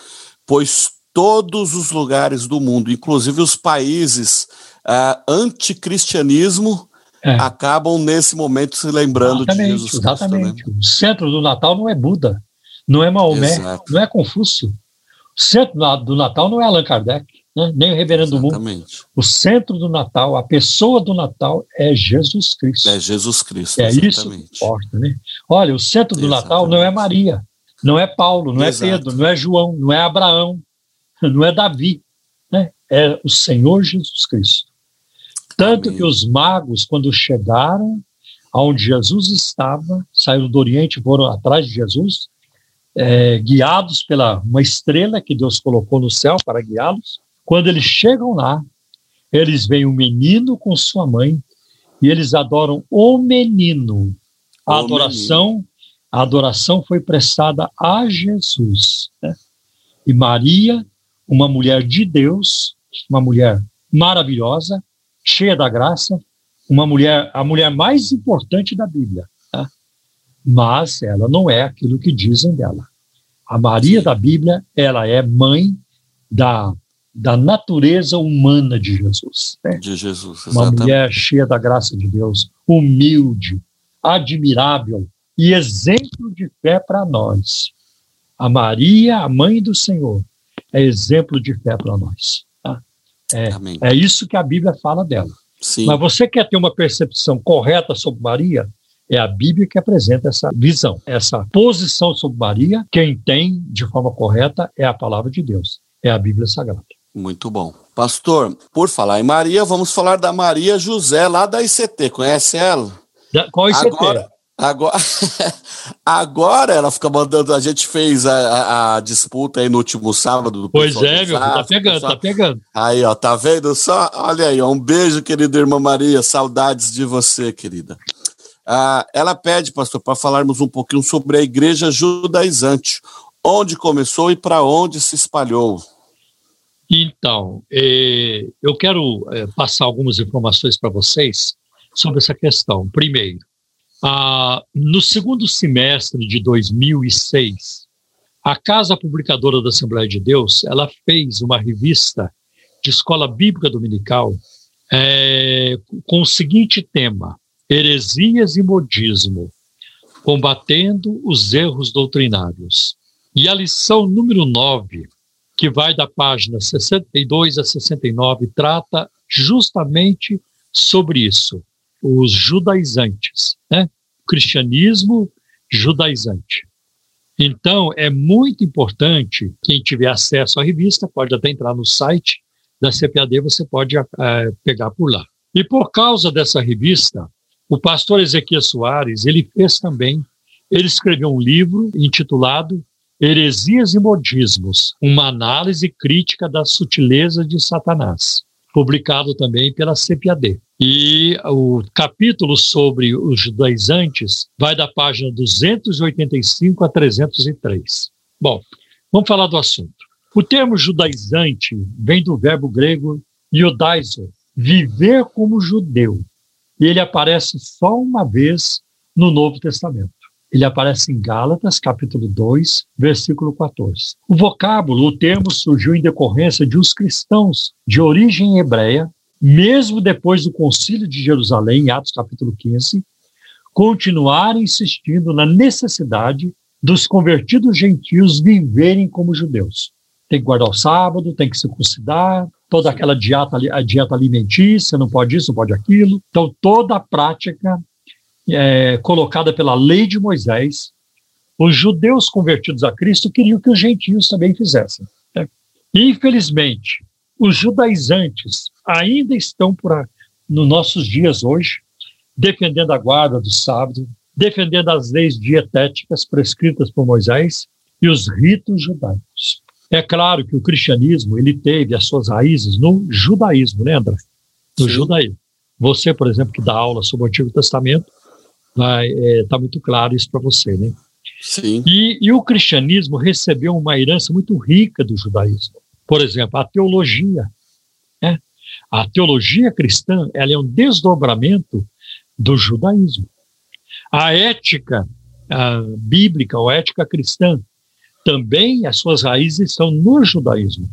pois todos os lugares do mundo, inclusive os países uh, anticristianismo, é. acabam nesse momento se lembrando exatamente, de Jesus exatamente. Cristo. Né? O centro do Natal não é Buda, não é Maomé, Exato. não é Confúcio. O centro do Natal não é Allan Kardec né? nem o reverendo Exatamente. mundo. O centro do Natal, a pessoa do Natal é Jesus Cristo. É Jesus Cristo. É exatamente. isso que importa, né? Olha, o centro do exatamente. Natal não é Maria, não é Paulo, não Exato. é Pedro, não é João, não é Abraão, não é Davi, né? É o Senhor Jesus Cristo. Tanto Amém. que os magos, quando chegaram aonde Jesus estava, saíram do Oriente foram atrás de Jesus, é, guiados pela uma estrela que Deus colocou no céu para guiá-los. Quando eles chegam lá, eles veem o um menino com sua mãe e eles adoram o menino. A o adoração, menino. A adoração foi prestada a Jesus. Né? E Maria, uma mulher de Deus, uma mulher maravilhosa, cheia da graça, uma mulher, a mulher mais importante da Bíblia. Tá? Mas ela não é aquilo que dizem dela. A Maria da Bíblia, ela é mãe da da natureza humana de Jesus. Né? De Jesus, exatamente. Uma mulher cheia da graça de Deus, humilde, admirável e exemplo de fé para nós. A Maria, a mãe do Senhor, é exemplo de fé para nós. Tá? É, é isso que a Bíblia fala dela. Sim. Mas você quer ter uma percepção correta sobre Maria? É a Bíblia que apresenta essa visão, essa posição sobre Maria. Quem tem de forma correta é a palavra de Deus, é a Bíblia Sagrada. Muito bom. Pastor, por falar em Maria, vamos falar da Maria José, lá da ICT. Conhece ela? Da, qual ICT? Agora, Agora, agora ela fica mandando. A gente fez a, a, a disputa aí no último sábado. pois é, meu, tá pegando, pessoal. tá pegando. Aí, ó, tá vendo só? Olha aí, ó, um beijo, querida irmã Maria. Saudades de você, querida. Ah, ela pede, pastor, para falarmos um pouquinho sobre a igreja judaizante, onde começou e para onde se espalhou. Então, eh, eu quero eh, passar algumas informações para vocês sobre essa questão. Primeiro, ah, no segundo semestre de 2006, a Casa Publicadora da Assembleia de Deus ela fez uma revista de escola bíblica dominical é, com o seguinte tema: heresias e modismo, combatendo os erros doutrinários. E a lição número 9, que vai da página 62 a 69, trata justamente sobre isso os judaizantes, né? cristianismo judaizante. Então, é muito importante, quem tiver acesso à revista, pode até entrar no site da CPAD, você pode é, pegar por lá. E por causa dessa revista, o pastor Ezequiel Soares, ele fez também, ele escreveu um livro intitulado Heresias e Modismos, uma análise crítica da sutileza de Satanás publicado também pela CPAD. E o capítulo sobre os judaizantes vai da página 285 a 303. Bom, vamos falar do assunto. O termo judaizante vem do verbo grego iodaizo, viver como judeu. E ele aparece só uma vez no Novo Testamento. Ele aparece em Gálatas, capítulo 2, versículo 14. O vocábulo, o termo, surgiu em decorrência de os cristãos de origem hebreia, mesmo depois do concílio de Jerusalém, em Atos capítulo 15, continuarem insistindo na necessidade dos convertidos gentios viverem como judeus. Tem que guardar o sábado, tem que circuncidar, toda aquela dieta, a dieta alimentícia, não pode isso, não pode aquilo. Então, toda a prática é, colocada pela lei de Moisés, os judeus convertidos a Cristo queriam que os gentios também fizessem. Né? Infelizmente, os judaizantes ainda estão por nos nossos dias hoje, defendendo a guarda do sábado, defendendo as leis dietéticas prescritas por Moisés e os ritos judaicos. É claro que o cristianismo ele teve as suas raízes no judaísmo, né, André? No Sim. judaísmo. Você, por exemplo, que dá aula sobre o Antigo Testamento, Está é, tá muito claro isso para você, né? Sim. E, e, o cristianismo recebeu uma herança muito rica do judaísmo. Por exemplo, a teologia. Né? A teologia cristã ela é um desdobramento do judaísmo. A ética a bíblica, ou ética cristã, também as suas raízes estão no judaísmo.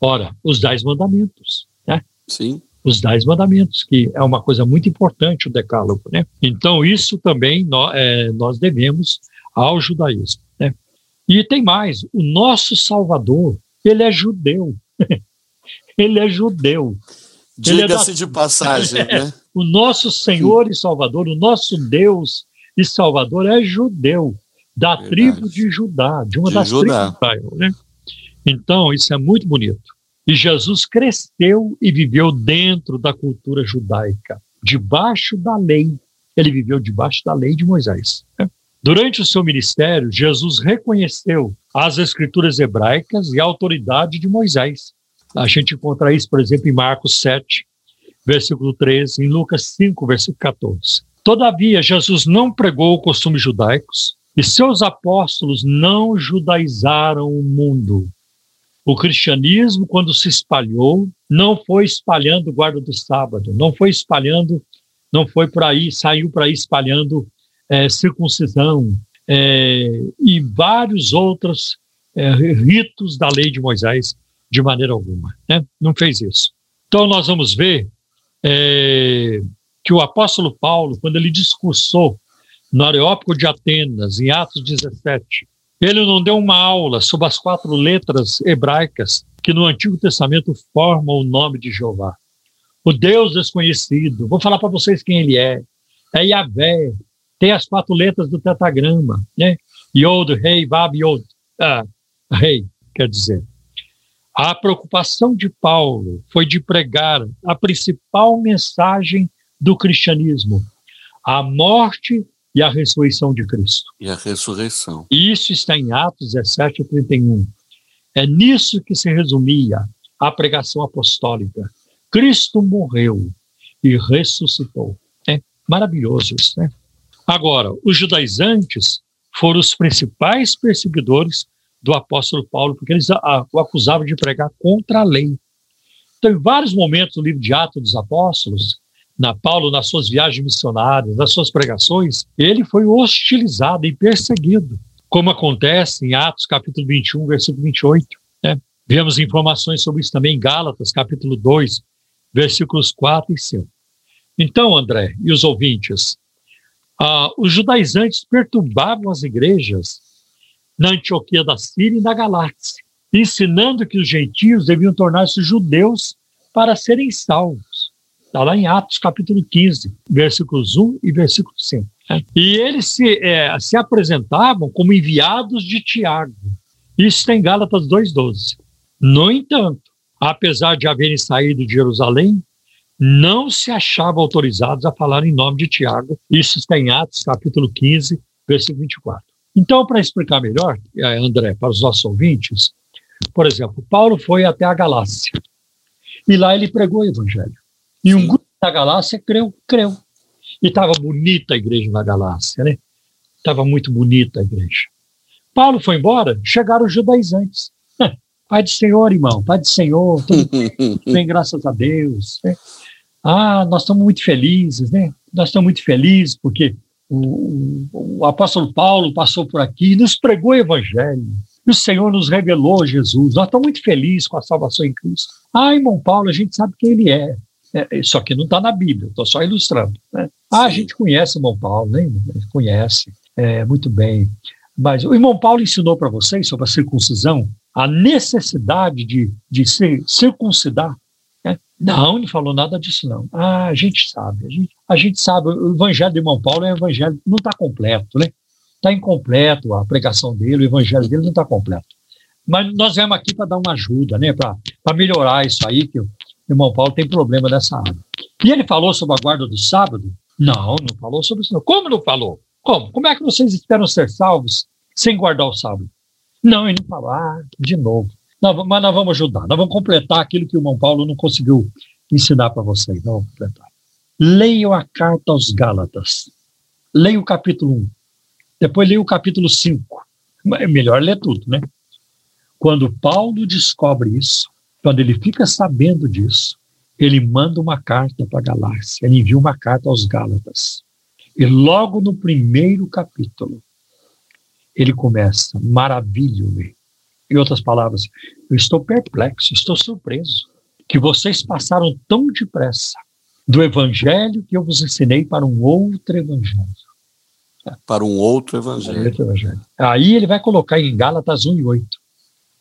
Ora, os dez mandamentos. Né? Sim os dez mandamentos, que é uma coisa muito importante o decálogo, né? Então isso também nós, é, nós devemos ao judaísmo, né? E tem mais, o nosso Salvador, ele é judeu, ele é judeu. É Diga-se é da... de passagem, né? o nosso Senhor e Salvador, o nosso Deus e Salvador é judeu, da Verdade. tribo de Judá, de uma de das Judá. tribos de Israel, né? Então, isso é muito bonito. E Jesus cresceu e viveu dentro da cultura judaica, debaixo da lei. Ele viveu debaixo da lei de Moisés. Né? Durante o seu ministério, Jesus reconheceu as escrituras hebraicas e a autoridade de Moisés. A gente encontra isso, por exemplo, em Marcos 7, versículo 13, em Lucas 5, versículo 14. Todavia, Jesus não pregou costumes judaicos e seus apóstolos não judaizaram o mundo, o cristianismo, quando se espalhou, não foi espalhando guarda do sábado, não foi espalhando, não foi por aí, saiu por aí espalhando é, circuncisão é, e vários outros é, ritos da lei de Moisés de maneira alguma. Né? Não fez isso. Então, nós vamos ver é, que o apóstolo Paulo, quando ele discursou no Areópago de Atenas, em Atos 17, ele não deu uma aula sobre as quatro letras hebraicas que no Antigo Testamento formam o nome de Jeová. O Deus desconhecido. Vou falar para vocês quem ele é. É Yahvé. Tem as quatro letras do tetagrama, né? Yod, Rei, Vav, Yod. Ah, Rei, quer dizer. A preocupação de Paulo foi de pregar a principal mensagem do cristianismo: a morte e a ressurreição de Cristo. E a ressurreição. Isso está em Atos 17, 31. É nisso que se resumia a pregação apostólica. Cristo morreu e ressuscitou. É maravilhoso isso, né? Agora, os judaizantes foram os principais perseguidores do apóstolo Paulo, porque eles o acusavam de pregar contra a lei. Então, em vários momentos no livro de Atos dos Apóstolos, na Paulo, nas suas viagens missionárias, nas suas pregações, ele foi hostilizado e perseguido, como acontece em Atos capítulo 21, versículo 28. Né? Vemos informações sobre isso também em Gálatas, capítulo 2, versículos 4 e 5. Então, André e os ouvintes, ah, os judaizantes perturbavam as igrejas na Antioquia da Síria e na Galáxia, ensinando que os gentios deviam tornar-se judeus para serem salvos. Está lá em Atos, capítulo 15, versículos 1 e versículo 5. Né? E eles se, é, se apresentavam como enviados de Tiago. Isso está em Gálatas 2,12. No entanto, apesar de haverem saído de Jerusalém, não se achavam autorizados a falar em nome de Tiago. Isso está em Atos, capítulo 15, versículo 24. Então, para explicar melhor, eh, André, para os nossos ouvintes, por exemplo, Paulo foi até a Galácia e lá ele pregou o evangelho. E um grupo da Galácia creu, creu. E estava bonita a igreja na Galácia, né? Estava muito bonita a igreja. Paulo foi embora, chegaram os judaizantes. Pai do Senhor, irmão, Pai do Senhor, tudo bem, graças a Deus. Né? Ah, nós estamos muito felizes, né? Nós estamos muito felizes porque o, o, apóstolo Paulo passou por aqui e nos pregou o evangelho. E o Senhor nos revelou Jesus. Nós estamos muito felizes com a salvação em Cristo. Ah, irmão Paulo, a gente sabe quem ele é. é só que não está na Bíblia, estou só ilustrando. Né? Ah, a gente conhece o irmão Paulo, né? Conhece. É, muito bem. Mas o irmão Paulo ensinou para vocês sobre a circuncisão, a necessidade de, de se circuncidar não, não falou nada disso, não. Ah, a gente sabe, a gente, a gente sabe, o evangelho de irmão Paulo é um evangelho não está completo, né? Está incompleto a pregação dele, o evangelho dele não está completo. Mas nós viemos aqui para dar uma ajuda, né? Para melhorar isso aí, que o irmão Paulo tem problema nessa área. E ele falou sobre a guarda do sábado? Não, não falou sobre isso. Não. Como não falou? Como? Como é que vocês esperam ser salvos sem guardar o sábado? Não, ele não falou. Ah, de novo. Mas nós vamos ajudar, nós vamos completar aquilo que o irmão Paulo não conseguiu ensinar para vocês. Nós vamos completar. Leiam a carta aos Gálatas. Leia o capítulo 1. Depois leia o capítulo 5. É melhor ler tudo, né? Quando Paulo descobre isso, quando ele fica sabendo disso, ele manda uma carta para a Galácia, ele envia uma carta aos Gálatas. E logo no primeiro capítulo, ele começa: maravilho-me em outras palavras, eu estou perplexo, estou surpreso que vocês passaram tão depressa do evangelho que eu vos ensinei para um outro evangelho. Para um outro evangelho. Outro evangelho. Aí ele vai colocar em Gálatas 1 e 8.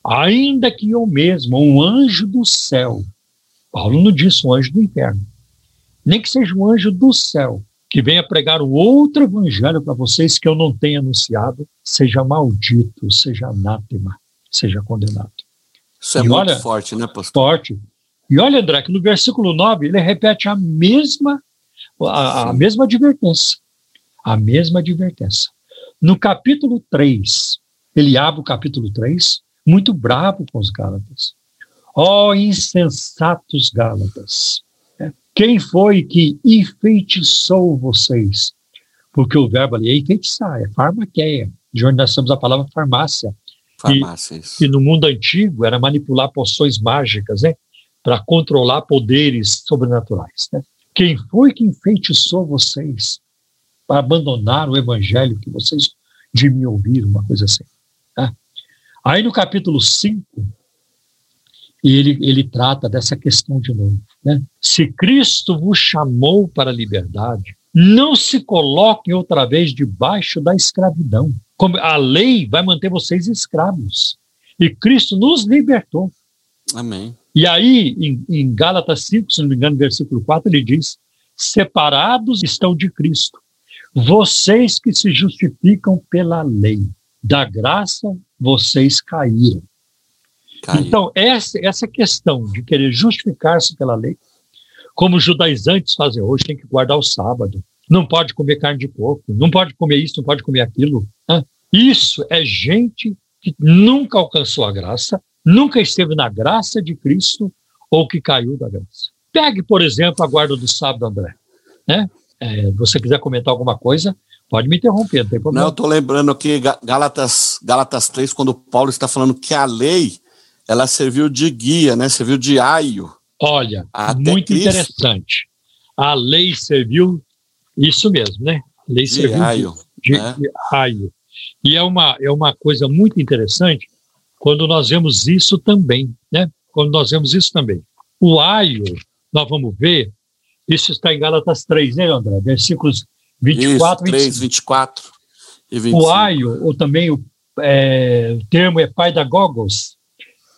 Ainda que eu mesmo, um anjo do céu, Paulo não disse um anjo do inferno, nem que seja um anjo do céu, que venha pregar o outro evangelho para vocês que eu não tenha anunciado, seja maldito, seja anátema seja condenado. Isso é e muito olha, forte, né, pastor? Forte. E olha, André, que no versículo 9 ele repete a mesma, a, a mesma advertência. A mesma advertência. No capítulo 3, ele abre o capítulo 3, muito bravo com os Gálatas. Ó oh, insensatos Gálatas, né? quem foi que enfeitiçou vocês? Porque o verbo ali é enfeitiçar, é farmaqueia. De onde nós temos a palavra farmácia. Farmácias. Que, no mundo antigo era manipular poções mágicas, né? Para controlar poderes sobrenaturais. Né? Quem foi que enfeitiçou vocês para abandonar o evangelho que vocês de me ouviram, uma coisa assim? Tá? Aí no capítulo 5, ele, ele trata dessa questão de novo. Né? Se Cristo vos chamou para a liberdade, não se coloquem outra vez debaixo da escravidão a lei vai manter vocês escravos. E Cristo nos libertou. Amém. E aí, em, em Gálatas 5, se não me engano, versículo 4, ele diz: separados estão de Cristo, vocês que se justificam pela lei, da graça vocês caíram. Então, essa, essa questão de querer justificar-se pela lei, como os judaizantes fazem hoje, tem que guardar o sábado, não pode comer carne de porco, não pode comer isso, não pode comer aquilo. Né? Isso é gente que nunca alcançou a graça, nunca esteve na graça de Cristo ou que caiu da graça. Pegue, por exemplo, a guarda do sábado, André. Né? É, você quiser comentar alguma coisa, pode me interromper, não tem problema. Não, eu estou lembrando aqui, Gálatas, Gálatas 3, quando Paulo está falando que a lei, ela serviu de guia, né? serviu de aio. Olha, muito Cristo. interessante. A lei serviu, isso mesmo, né? Lei de serviu aio, de, né? de aio. E é uma, é uma coisa muito interessante quando nós vemos isso também, né? Quando nós vemos isso também. O aio, nós vamos ver, isso está em Gálatas 3, né, André? Versículos 24 isso, 3, 24 e 25. O aio, ou também o, é, o termo é pai da gogos,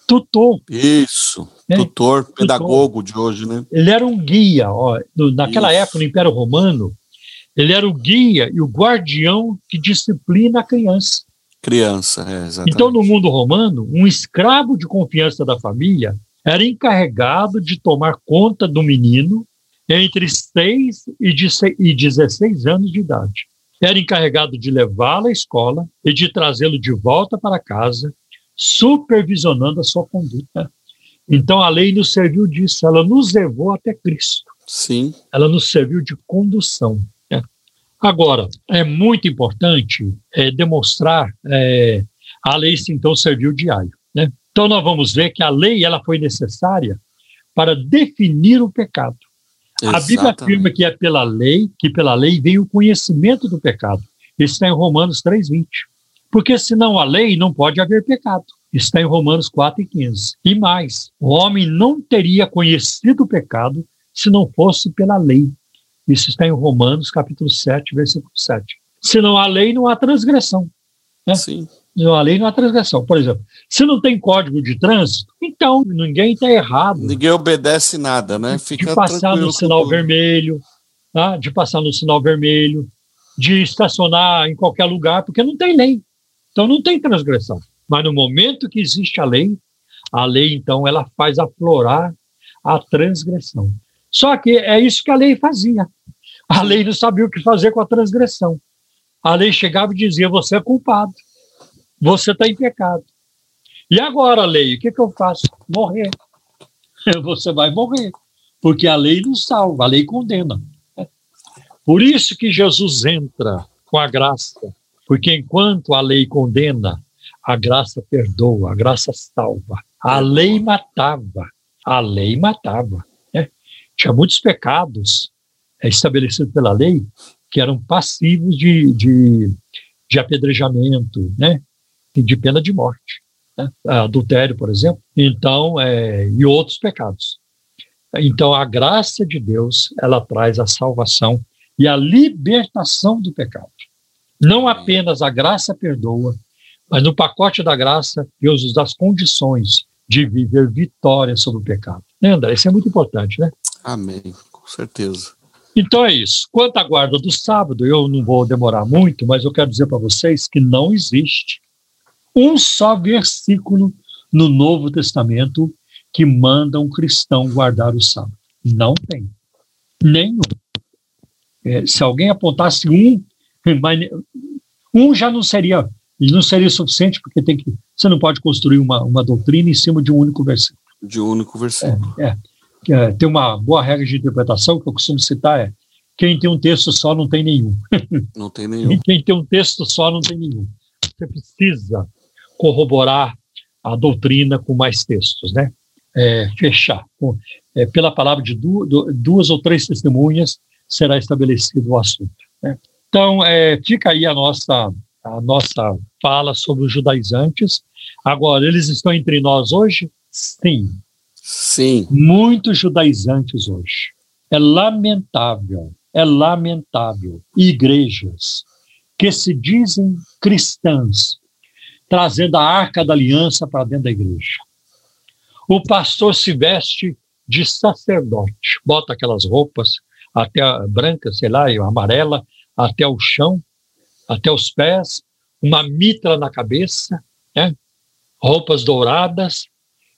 tutor. Isso, né? tutor, tutor, pedagogo de hoje, né? Ele era um guia, ó, naquela Isso. época, no Império Romano, ele era o guia e o guardião que disciplina a criança. Criança, é, exatamente. Então, no mundo romano, um escravo de confiança da família era encarregado de tomar conta do menino entre 6 e 16 anos de idade. Era encarregado de levá-lo à escola e de trazê-lo de volta para casa, supervisionando a sua conduta. Então a lei nos serviu disso, ela nos levou até Cristo. Sim. Ela nos serviu de condução. Agora, é muito importante é, demonstrar, é, a lei então serviu de aio. Né? Então nós vamos ver que a lei ela foi necessária para definir o pecado. Exatamente. A Bíblia afirma que é pela lei, que pela lei vem o conhecimento do pecado. Isso está em Romanos 3,20. Porque senão a lei não pode haver pecado. Está em Romanos 4 e 15. E mais, o homem não teria conhecido o pecado se não fosse pela lei. Isso está em Romanos capítulo 7, versículo 7. Senão a lei não há transgressão. Né? Sim. A lei não há transgressão. Por exemplo, se não tem código de trânsito, então ninguém está errado. Ninguém obedece nada, né? Fica de passar no sinal vermelho, tá? de passar no sinal vermelho, de estacionar em qualquer lugar, porque não tem lei. Então não tem transgressão. Mas no momento que existe a lei, a lei, então, ela faz aflorar a transgressão. Só que é isso que a lei fazia. A lei não sabia o que fazer com a transgressão. A lei chegava e dizia: você é culpado, você está em pecado. E agora, lei, o que, que eu faço? Morrer. Você vai morrer, porque a lei não salva, a lei condena. Por isso que Jesus entra com a graça, porque enquanto a lei condena, a graça perdoa, a graça salva. A lei matava, a lei matava. Tinha muitos pecados é, estabelecidos pela lei que eram passivos de, de, de apedrejamento, né? E de pena de morte. Né? Adultério, por exemplo. Então, é, e outros pecados. Então, a graça de Deus, ela traz a salvação e a libertação do pecado. Não apenas a graça perdoa, mas no pacote da graça, Deus nos dá as condições de viver vitória sobre o pecado. Né, André? Isso é muito importante, né? Amém, com certeza. Então é isso. Quanto à guarda do sábado, eu não vou demorar muito, mas eu quero dizer para vocês que não existe um só versículo no Novo Testamento que manda um cristão guardar o sábado. Não tem. Nenhum. É, se alguém apontasse um, um já não seria não seria suficiente porque tem que você não pode construir uma, uma doutrina em cima de um único versículo. De um único versículo. É, é, é, tem uma boa regra de interpretação que eu costumo citar é quem tem um texto só não tem nenhum. Não tem nenhum. E quem tem um texto só não tem nenhum. Você precisa corroborar a doutrina com mais textos, né? É, fechar. É, pela palavra de duas, duas, ou três testemunhas será estabelecido o assunto. Né? Então, é, fica aí a nossa a nossa fala sobre os judaizantes. Agora, eles estão entre nós hoje? Sim. Sim. Muitos judaizantes hoje. É lamentável, é lamentável. Igrejas que se dizem cristãs, trazendo a arca da aliança para dentro da igreja. O pastor se veste de sacerdote, bota aquelas roupas até brancas, sei lá, amarela, até o chão, até os pés, uma mitra na cabeça, né? roupas douradas,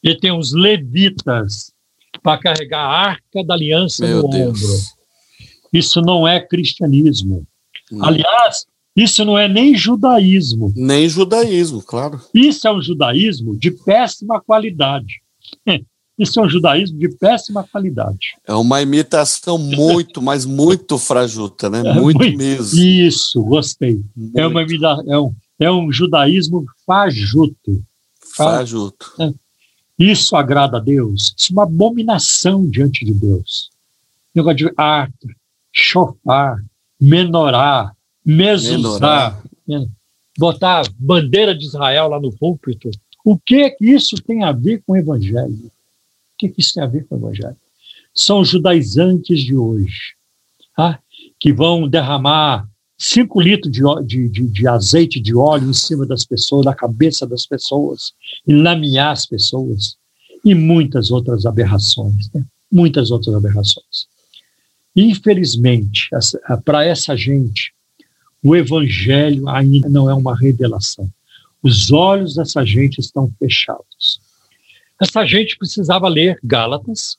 e tem os levitas para carregar a arca da aliança Meu no Deus. ombro. Isso não é cristianismo. Hum. Aliás, isso não é nem judaísmo. Nem judaísmo, claro. Isso é um judaísmo de péssima qualidade. Isso é um judaísmo de péssima qualidade. É uma imitação muito, mas muito frajuta, né? É, muito, muito, mesmo. Isso, gostei. É, uma, é, um, é um judaísmo fajuto. Fajuto. É. Isso agrada a Deus? Isso é uma abominação diante de Deus. Negócio de arte, chofar, menorá, mesuzá, né? botar bandeira de Israel lá no púlpito. O que isso tem a ver com o evangelho? O que isso tem a ver com o evangelho? São os judaizantes de hoje, tá? que vão derramar cinco litros de, de, de, de, azeite de óleo em cima das pessoas, na cabeça das pessoas, e lamear as pessoas, e muitas outras aberrações, né? muitas outras aberrações. Infelizmente, para essa gente, o evangelho ainda não é uma revelação. Os olhos dessa gente estão fechados. Essa gente precisava ler Gálatas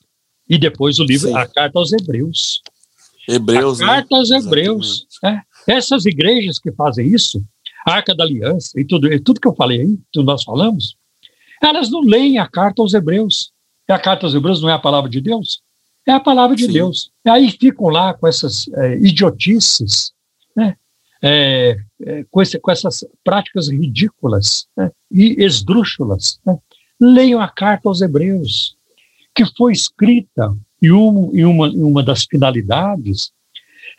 e depois o livro, Sim. a carta aos Hebreus. Hebreus, a né? carta aos Hebreus. É. Essas igrejas que fazem isso, a Arca da Aliança e tudo, e tudo que eu falei aí, que nós falamos, elas não leem a carta aos Hebreus. E a carta aos Hebreus não é a palavra de Deus? É a palavra de Sim. Deus. E aí ficam lá com essas é, idiotices, né? É, é, com, esse, com, essas práticas ridículas né? e esdrúxulas. Né? Leiam a carta aos Hebreus, que foi escrita, e, um, e uma, uma das finalidades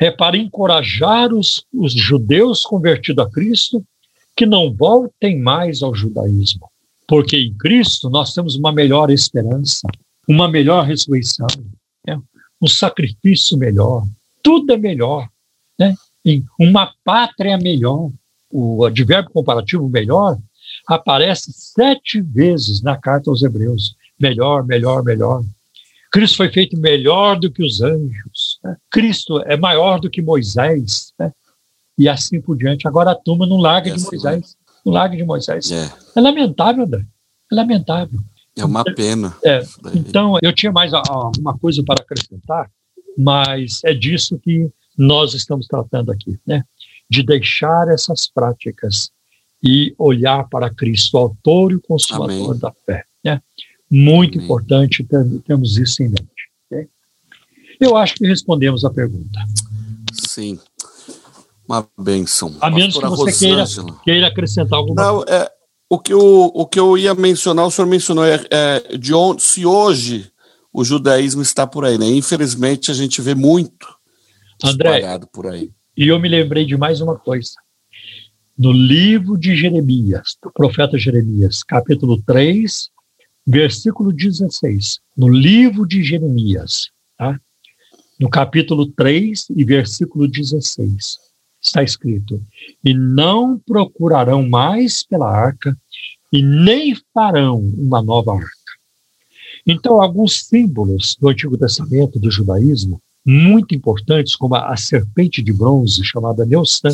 é para encorajar os, os judeus convertidos a Cristo que não voltem mais ao judaísmo. Porque em Cristo nós temos uma melhor esperança, uma melhor ressurreição, né? um sacrifício melhor, tudo é melhor, né? uma pátria melhor. O advérbio comparativo melhor aparece sete vezes na carta aos Hebreus. Melhor, melhor, melhor. Cristo foi feito melhor do que os anjos. Né? Cristo é maior do que Moisés. Né? E assim por diante. Agora a turma não larga de Moisés. Não larga de Moisés. É, é lamentável, André. É lamentável. É uma pena. É, então, eu tinha mais uma coisa para acrescentar, mas é disso que nós estamos tratando aqui, né? De deixar essas práticas e olhar para Cristo, autor e consumador Amém. da fé. Muito Amém. importante termos isso em mente. Okay? Eu acho que respondemos a pergunta. Sim. Uma benção. A menos que você queira, queira, acrescentar alguma Não, coisa. É, o que, eu, o que eu ia mencionar, o senhor mencionou, é, é de onde, se hoje o judaísmo está por aí, né? Infelizmente a gente vê muito André, por aí. E eu me lembrei de mais uma coisa. No livro de Jeremias, do profeta Jeremias, capítulo 3, versículo 16. No livro de Jeremias, tá? no capítulo 3 e versículo 16 está escrito: E não procurarão mais pela arca, e nem farão uma nova arca. Então, alguns símbolos do Antigo Testamento, do judaísmo, muito importantes, como a, a serpente de bronze, chamada Neustã,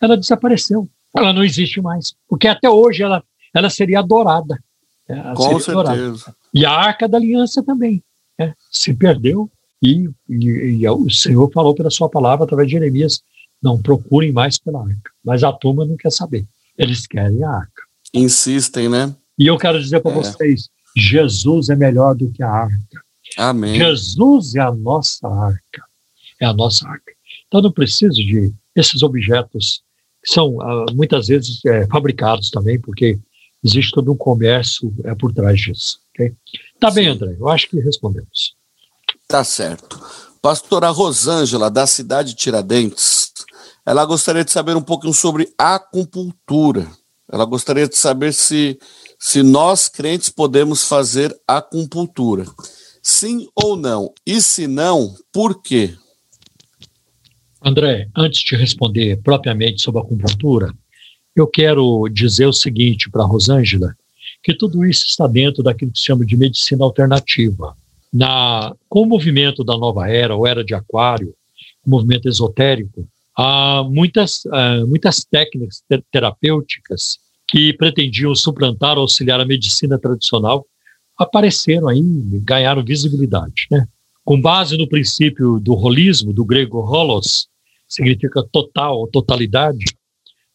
ela desapareceu. Ela não existe mais. Porque até hoje ela, ela seria adorada. É, ela Com certeza. Adorada. E a Arca da Aliança também. É, se perdeu. E, e, e, o Senhor falou pela sua palavra, através de Jeremias, não procurem mais pela arca. Mas a turma não quer saber. Eles querem a arca. Insistem, né? E eu quero dizer para é. vocês: Jesus é melhor do que a arca. Amém. Jesus é a nossa arca. É a nossa arca. Então não preciso de esses objetos que são uh, muitas vezes é, fabricados também, porque existe todo um comércio é, por trás disso. Okay? Tá bem, André. Eu acho que respondemos. Tá certo. Pastora Rosângela, da cidade de Tiradentes, ela gostaria de saber um pouquinho sobre acupuntura. Ela gostaria de saber se, se nós crentes podemos fazer acupuntura. Sim ou não? E se não, por quê? André, antes de responder propriamente sobre a acupuntura, eu quero dizer o seguinte para Rosângela, que tudo isso está dentro daquilo que se chama de medicina alternativa. Na, com o movimento da nova era, ou era de aquário, movimento esotérico, há muitas, muitas técnicas terapêuticas que pretendiam suplantar, auxiliar a medicina tradicional, apareceram aí, ganharam visibilidade. Né? Com base no princípio do holismo, do grego holos, significa total ou totalidade,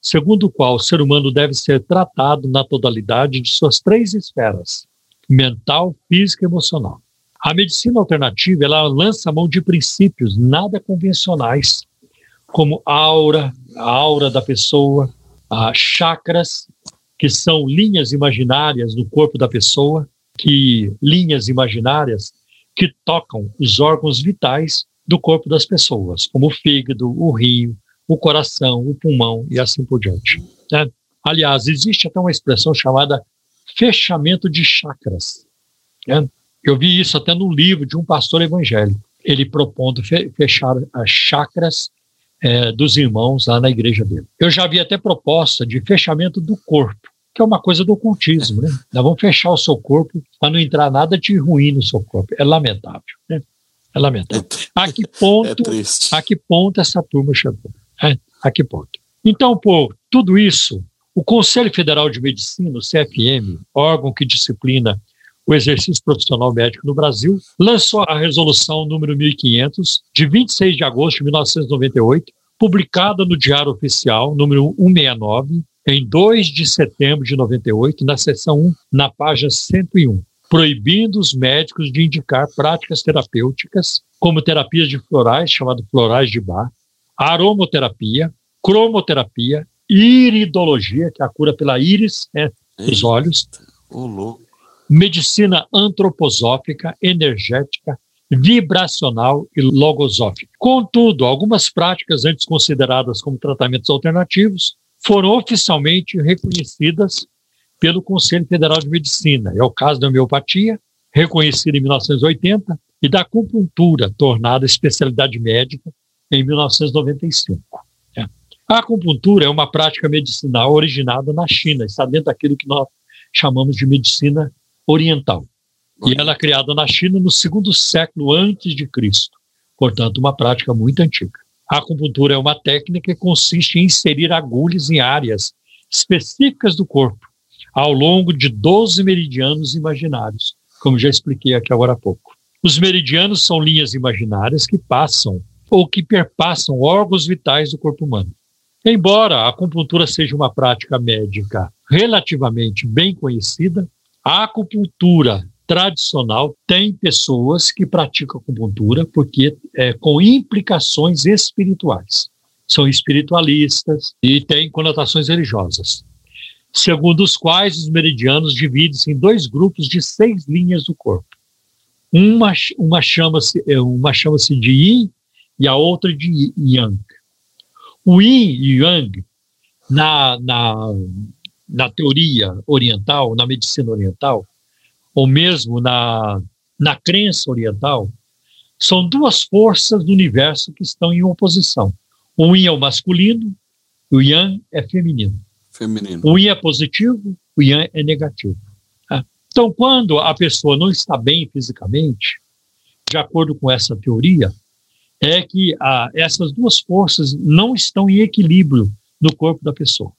segundo o qual o ser humano deve ser tratado na totalidade de suas três esferas: mental, física e emocional. A medicina alternativa ela lança mão de princípios nada convencionais, como aura, a aura da pessoa, chakras, que são linhas imaginárias no corpo da pessoa, que linhas imaginárias que tocam os órgãos vitais do corpo das pessoas, como o fígado, o rim, o coração, o pulmão e assim por diante. Né? Aliás, existe até uma expressão chamada fechamento de chakras. Né? Eu vi isso até no livro de um pastor evangélico, ele propondo fechar as chakras é, dos irmãos lá na igreja dele. Eu já vi até proposta de fechamento do corpo, que é uma coisa do ocultismo, né? Nós vamos fechar o seu corpo para não entrar nada de ruim no seu corpo. É lamentável, né? É lamentável. É a que ponto, é a que ponto essa turma chegou? É, a que ponto? Então, por tudo isso, o Conselho Federal de Medicina, o CFM, órgão que disciplina o exercício profissional médico no Brasil, lançou a resolução número 1500, de 26 de agosto de 1998, publicada no Diário Oficial, número 169, em 2 de setembro de 98, na seção 1, na página 101, proibindo os médicos de indicar práticas terapêuticas, como terapias de florais, chamado florais de bar, aromoterapia, cromoterapia, iridologia, que é a cura pela íris né, dos olhos, medicina antroposófica, energética, vibracional e logosófica. Contudo, algumas práticas antes consideradas como tratamentos alternativos foram oficialmente reconhecidas pelo Conselho Federal de Medicina. É o caso da homeopatia, reconhecida em 1980, e da acupuntura, tornada especialidade médica em 1995. É. A acupuntura é uma prática medicinal originada na China, está dentro daquilo que nós chamamos de medicina oriental. E ela é criada na China no segundo século antes de Cristo, portanto, uma prática muito antiga. A acupuntura é uma técnica que consiste em inserir agulhas em áreas específicas do corpo, ao longo de 12 meridianos imaginários, como já expliquei aqui agora há pouco. Os meridianos são linhas imaginárias que passam ou que perpassam órgãos vitais do corpo humano. Embora a acupuntura seja uma prática médica relativamente bem conhecida, a acupuntura tradicional tem pessoas que praticam acupuntura porque é, com implicações espirituais. São espiritualistas e têm conotações religiosas. Segundo os quais os meridianos dividem-se em dois grupos de seis linhas do corpo. Uma, uma chama-se é, uma chama de Yin e a outra de Yang. O Yin e Yang, na, na, na teoria oriental, na medicina oriental, ou mesmo na, na crença oriental, são duas forças do universo que estão em oposição. O Yin é o masculino, o Yang é feminino. feminino. O Yin é positivo, o Yang é negativo. Tá? Então, quando a pessoa não está bem fisicamente, de acordo com essa teoria, é que ah, essas duas forças não estão em equilíbrio no corpo da pessoa.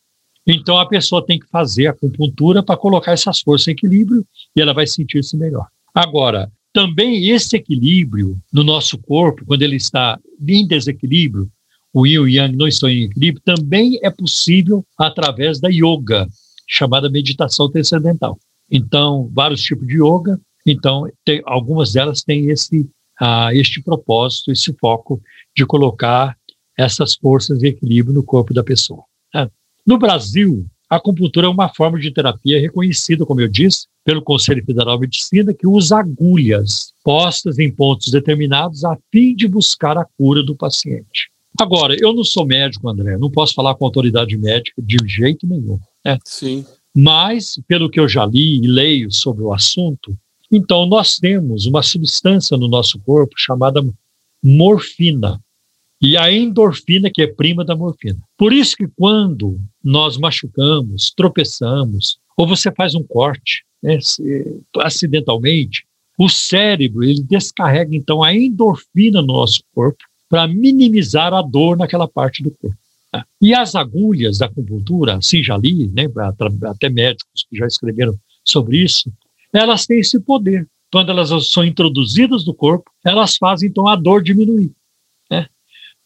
Então a pessoa tem que fazer a acupuntura para colocar essas forças em equilíbrio e ela vai sentir-se melhor. Agora, também esse equilíbrio no nosso corpo, quando ele está em desequilíbrio, o yin e o yang não estão em equilíbrio, também é possível através da yoga, chamada meditação transcendental. Então, vários tipos de yoga, então tem, algumas delas têm esse ah, este propósito, esse foco de colocar essas forças de equilíbrio no corpo da pessoa. Ah, no Brasil, a acupuntura é uma forma de terapia reconhecida, como eu disse, pelo Conselho Federal de Medicina, que usa agulhas postas em pontos determinados a fim de buscar a cura do paciente. Agora, eu não sou médico, André, não posso falar com autoridade médica de jeito nenhum. Né? Sim. Mas, pelo que eu já li e leio sobre o assunto, então nós temos uma substância no nosso corpo chamada morfina e a endorfina, que é prima da morfina. Por isso que quando nós machucamos, tropeçamos, ou você faz um corte né, acidentalmente, o cérebro ele descarrega então a endorfina no nosso corpo para minimizar a dor naquela parte do corpo. Tá? E as agulhas da acupuntura, assim já li, né, até médicos que já escreveram sobre isso, elas têm esse poder quando elas são introduzidas no corpo, elas fazem então a dor diminuir. Né?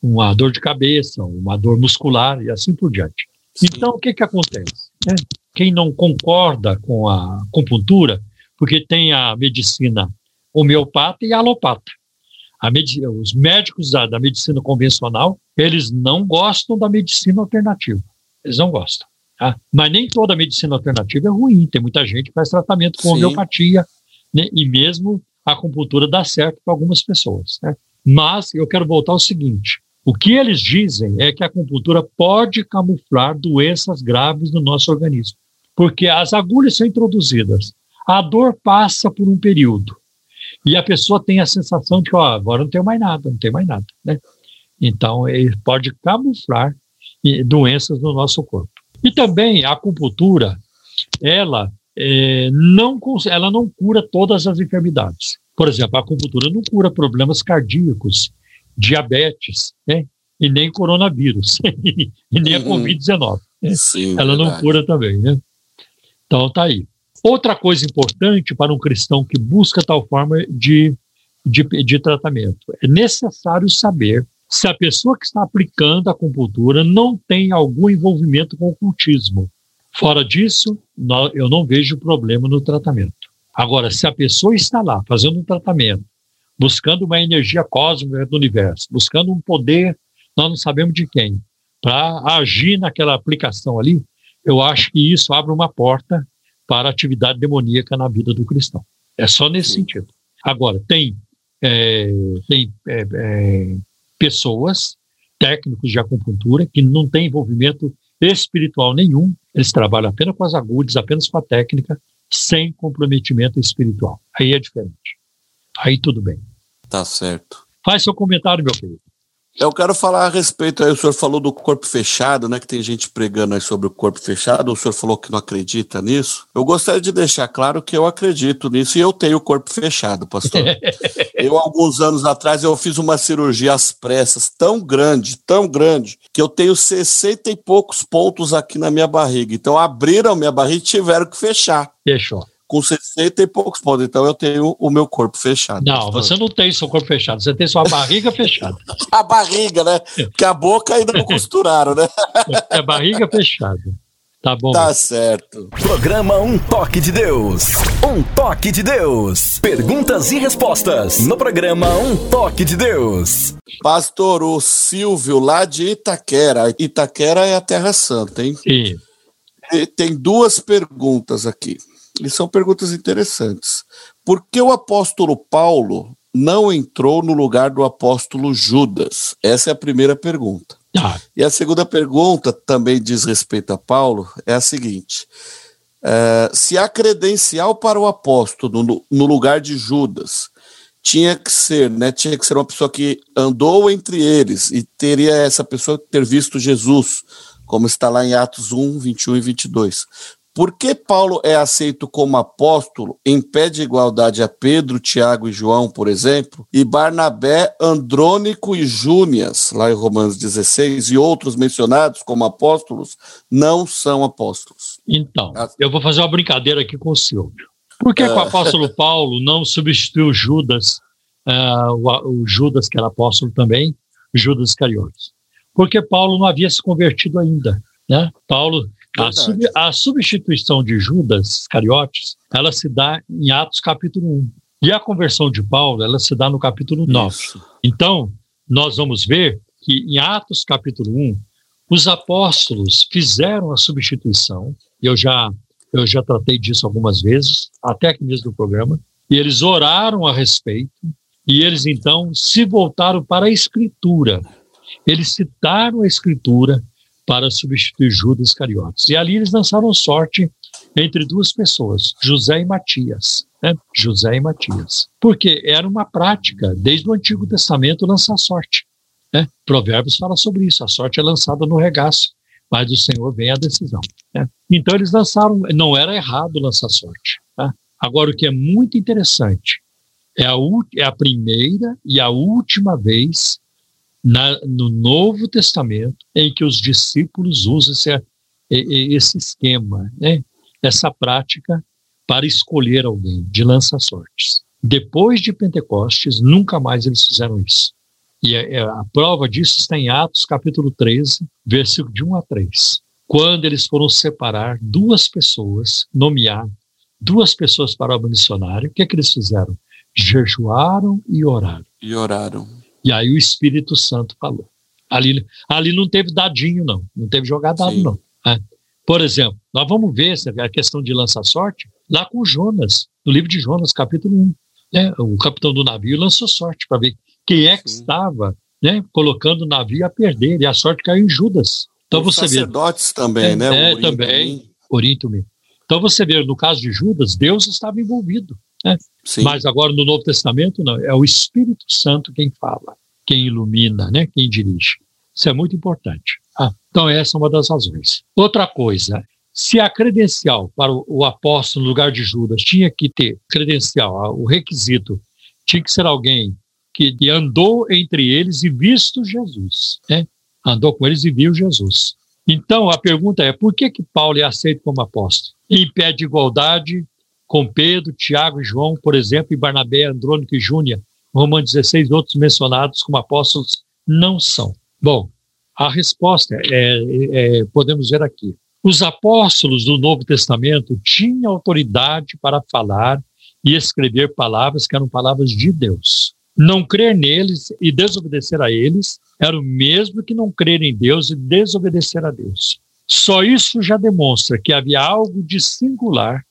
Uma dor de cabeça, uma dor muscular e assim por diante. Sim. Então, o que, que acontece? Né? Quem não concorda com a acupuntura, porque tem a medicina homeopata e alopata. os médicos da, da medicina convencional, eles não gostam da medicina alternativa. Eles não gostam. Tá? Mas nem toda medicina alternativa é ruim. Tem muita gente que faz tratamento com Sim. homeopatia, né? e mesmo a acupuntura dá certo para algumas pessoas. Né? Mas eu quero voltar ao seguinte: o que eles dizem é que a acupuntura pode camuflar doenças graves no nosso organismo, porque as agulhas são introduzidas, a dor passa por um período e a pessoa tem a sensação de que ó, agora não tem mais nada, não tem mais nada, né? Então ele pode camuflar doenças no nosso corpo. E também a acupuntura, ela é, não, ela não cura todas as enfermidades. Por exemplo, a acupuntura não cura problemas cardíacos, diabetes, né? e nem coronavírus, e nem a uhum. Covid-19. Né? Ela verdade. não cura também, né? Então tá aí. Outra coisa importante para um cristão que busca tal forma de, de, de tratamento, é necessário saber se a pessoa que está aplicando a acupuntura não tem algum envolvimento com o cultismo. Fora disso, eu não vejo problema no tratamento. Agora, se a pessoa está lá fazendo um tratamento, buscando uma energia cósmica do universo, buscando um poder, nós não sabemos de quem, para agir naquela aplicação ali, eu acho que isso abre uma porta para a atividade demoníaca na vida do cristão. É só nesse sentido. Agora, tem, é, tem é, é, pessoas, técnicos de acupuntura, que não têm envolvimento espiritual nenhum, eles trabalham apenas com as agulhas, apenas com a técnica, sem comprometimento espiritual. Aí é diferente. Aí tudo bem. Tá certo. Faz seu comentário, meu querido. Eu quero falar a respeito, aí o senhor falou do corpo fechado, né, que tem gente pregando aí sobre o corpo fechado, o senhor falou que não acredita nisso. Eu gostaria de deixar claro que eu acredito nisso e eu tenho o corpo fechado, pastor. eu, alguns anos atrás, eu fiz uma cirurgia às pressas tão grande, tão grande, que eu tenho 60 e poucos pontos aqui na minha barriga. Então abriram minha barriga e tiveram que fechar. Fechou com 60 e poucos pontos. Então eu tenho o meu corpo fechado. Não, você não tem seu corpo fechado, você tem sua barriga fechada. a barriga, né? Porque a boca ainda não costuraram, né? é barriga fechada. Tá bom. Tá certo. Programa Um Toque de Deus. Um Toque de Deus. Perguntas e respostas no programa Um Toque de Deus. Pastor, o Silvio, lá de Itaquera. Itaquera é a Terra Santa, hein? Sim. Tem duas perguntas aqui. E são perguntas interessantes. Por que o apóstolo Paulo não entrou no lugar do apóstolo Judas? Essa é a primeira pergunta. Ah. E a segunda pergunta, também diz respeito a Paulo, é a seguinte: é, se a credencial para o apóstolo no, no, lugar de Judas tinha que ser, né, tinha que ser uma pessoa que andou entre eles e teria essa pessoa ter visto Jesus, como está lá em Atos 1, 21 e 22. Por que Paulo é aceito como apóstolo em pé de igualdade a Pedro, Tiago e João, por exemplo, e Barnabé, Andrônico e Júnias, lá em Romanos 16, e outros mencionados como apóstolos, não são apóstolos? Então, eu vou fazer uma brincadeira aqui com o Silvio. Por que, é. que o é. apóstolo Paulo não substituiu Judas, uh, o, o, Judas que era apóstolo também, Judas Iscariotes? Porque Paulo não havia se convertido ainda. Né? Paulo a, sub, a, substituição de Judas Iscariotes, ela se dá em Atos capítulo 1. E a conversão de Paulo, ela se dá no capítulo 9. Isso. Então, nós vamos ver que em Atos capítulo 1, os apóstolos fizeram a substituição, eu já, eu já tratei disso algumas vezes, até aqui mesmo no programa, e eles oraram a respeito, e eles então se voltaram para a Escritura. Eles citaram a Escritura, para substituir Judas Iscariotes. E ali eles lançaram sorte entre duas pessoas, José e Matias. Né? José e Matias. Porque era uma prática, desde o Antigo Testamento, lançar sorte. Né? Provérbios fala sobre isso, a sorte é lançada no regaço, mas do Senhor vem a decisão. Né? Então eles lançaram, não era errado lançar sorte. Tá? Agora, o que é muito interessante, é a, é a primeira e a última vez na, no Novo Testamento em que os discípulos usam esse, esse esquema, né? essa prática para escolher alguém de lança-sortes. Depois de Pentecostes, nunca mais eles fizeram isso. E a, é, é, a prova disso está em Atos capítulo 13, versículo de 1 a 3. Quando eles foram separar duas pessoas, nomear duas pessoas para o missionário, o que é que eles fizeram? Jejuaram e oraram. E oraram. E aí o Espírito Santo falou. Ali, ali não teve dadinho, não. Não teve jogar dado, Sim. não. É. Por exemplo, nós vamos ver a questão de lançar sorte lá com Jonas, no livro de Jonas, capítulo 1. Né? O capitão do navio lançou sorte para ver quem é que Sim. estava né, colocando o navio a perder, e a sorte caiu em Judas. Então Os você sacerdotes vê. também, é, né? É, também. Corinto. Então você vê, no caso de Judas, Deus estava envolvido. Né? Mas agora no Novo Testamento, não, é o Espírito Santo quem fala, quem ilumina, né? quem dirige. Isso é muito importante. Ah, então, essa é uma das razões. Outra coisa, se a credencial para o apóstolo no lugar de Judas tinha que ter credencial, o requisito tinha que ser alguém que andou entre eles e visto Jesus, né? Andou com eles e viu Jesus. Então, a pergunta é, por que que Paulo é aceito como apóstolo? Em pé de igualdade com Pedro, Tiago e João, por exemplo, e Barnabé, Andrônico e Júnia, Romanos 16, outros mencionados como apóstolos, não são. Bom, a resposta é, é, podemos ver aqui. Os apóstolos do Novo Testamento tinham autoridade para falar e escrever palavras que eram palavras de Deus. Não crer neles e desobedecer a eles era o mesmo que não crer em Deus e desobedecer a Deus. Só isso já demonstra que havia algo de singular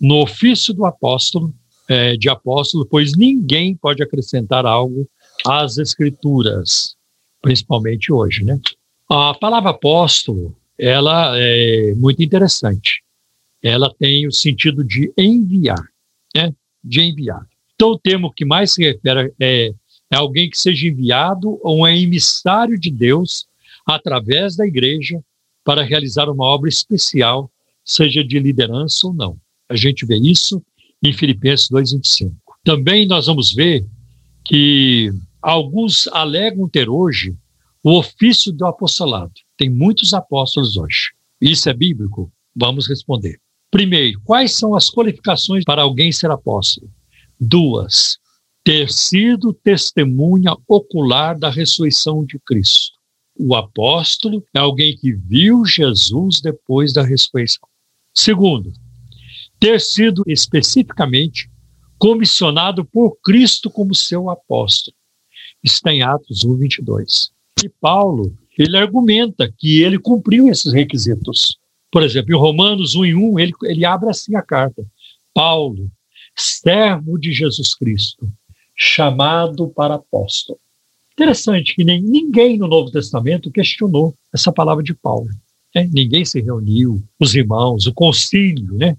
no ofício do apóstolo, é, de apóstolo, pois ninguém pode acrescentar algo às Escrituras principalmente hoje, né? A palavra apóstolo, ela é muito interessante. Ela tem o sentido de enviar, né? De enviar. Então, o termo que mais se refere é, é alguém que seja enviado ou é emissário de Deus através da igreja para realizar uma obra especial, seja de liderança ou não. A gente vê isso em Filipenses 2:25. Também nós vamos ver que Alguns alegam ter hoje o ofício do apostolado. Tem muitos apóstolos hoje. Isso é bíblico? Vamos responder. Primeiro, quais são as qualificações para alguém ser apóstolo? Duas. Ter sido testemunha ocular da ressurreição de Cristo. O apóstolo é alguém que viu Jesus depois da ressurreição. Segundo, ter sido especificamente comissionado por Cristo como seu apóstolo está em Atos 1, 22. E Paulo, ele argumenta que ele cumpriu esses requisitos. Por exemplo, em Romanos 1 em 1, ele, ele abre assim a carta. Paulo, servo de Jesus Cristo, chamado para apóstolo. Interessante que nem, ninguém no Novo Testamento questionou essa palavra de Paulo. Né? Ninguém se reuniu, os irmãos, o concílio, né?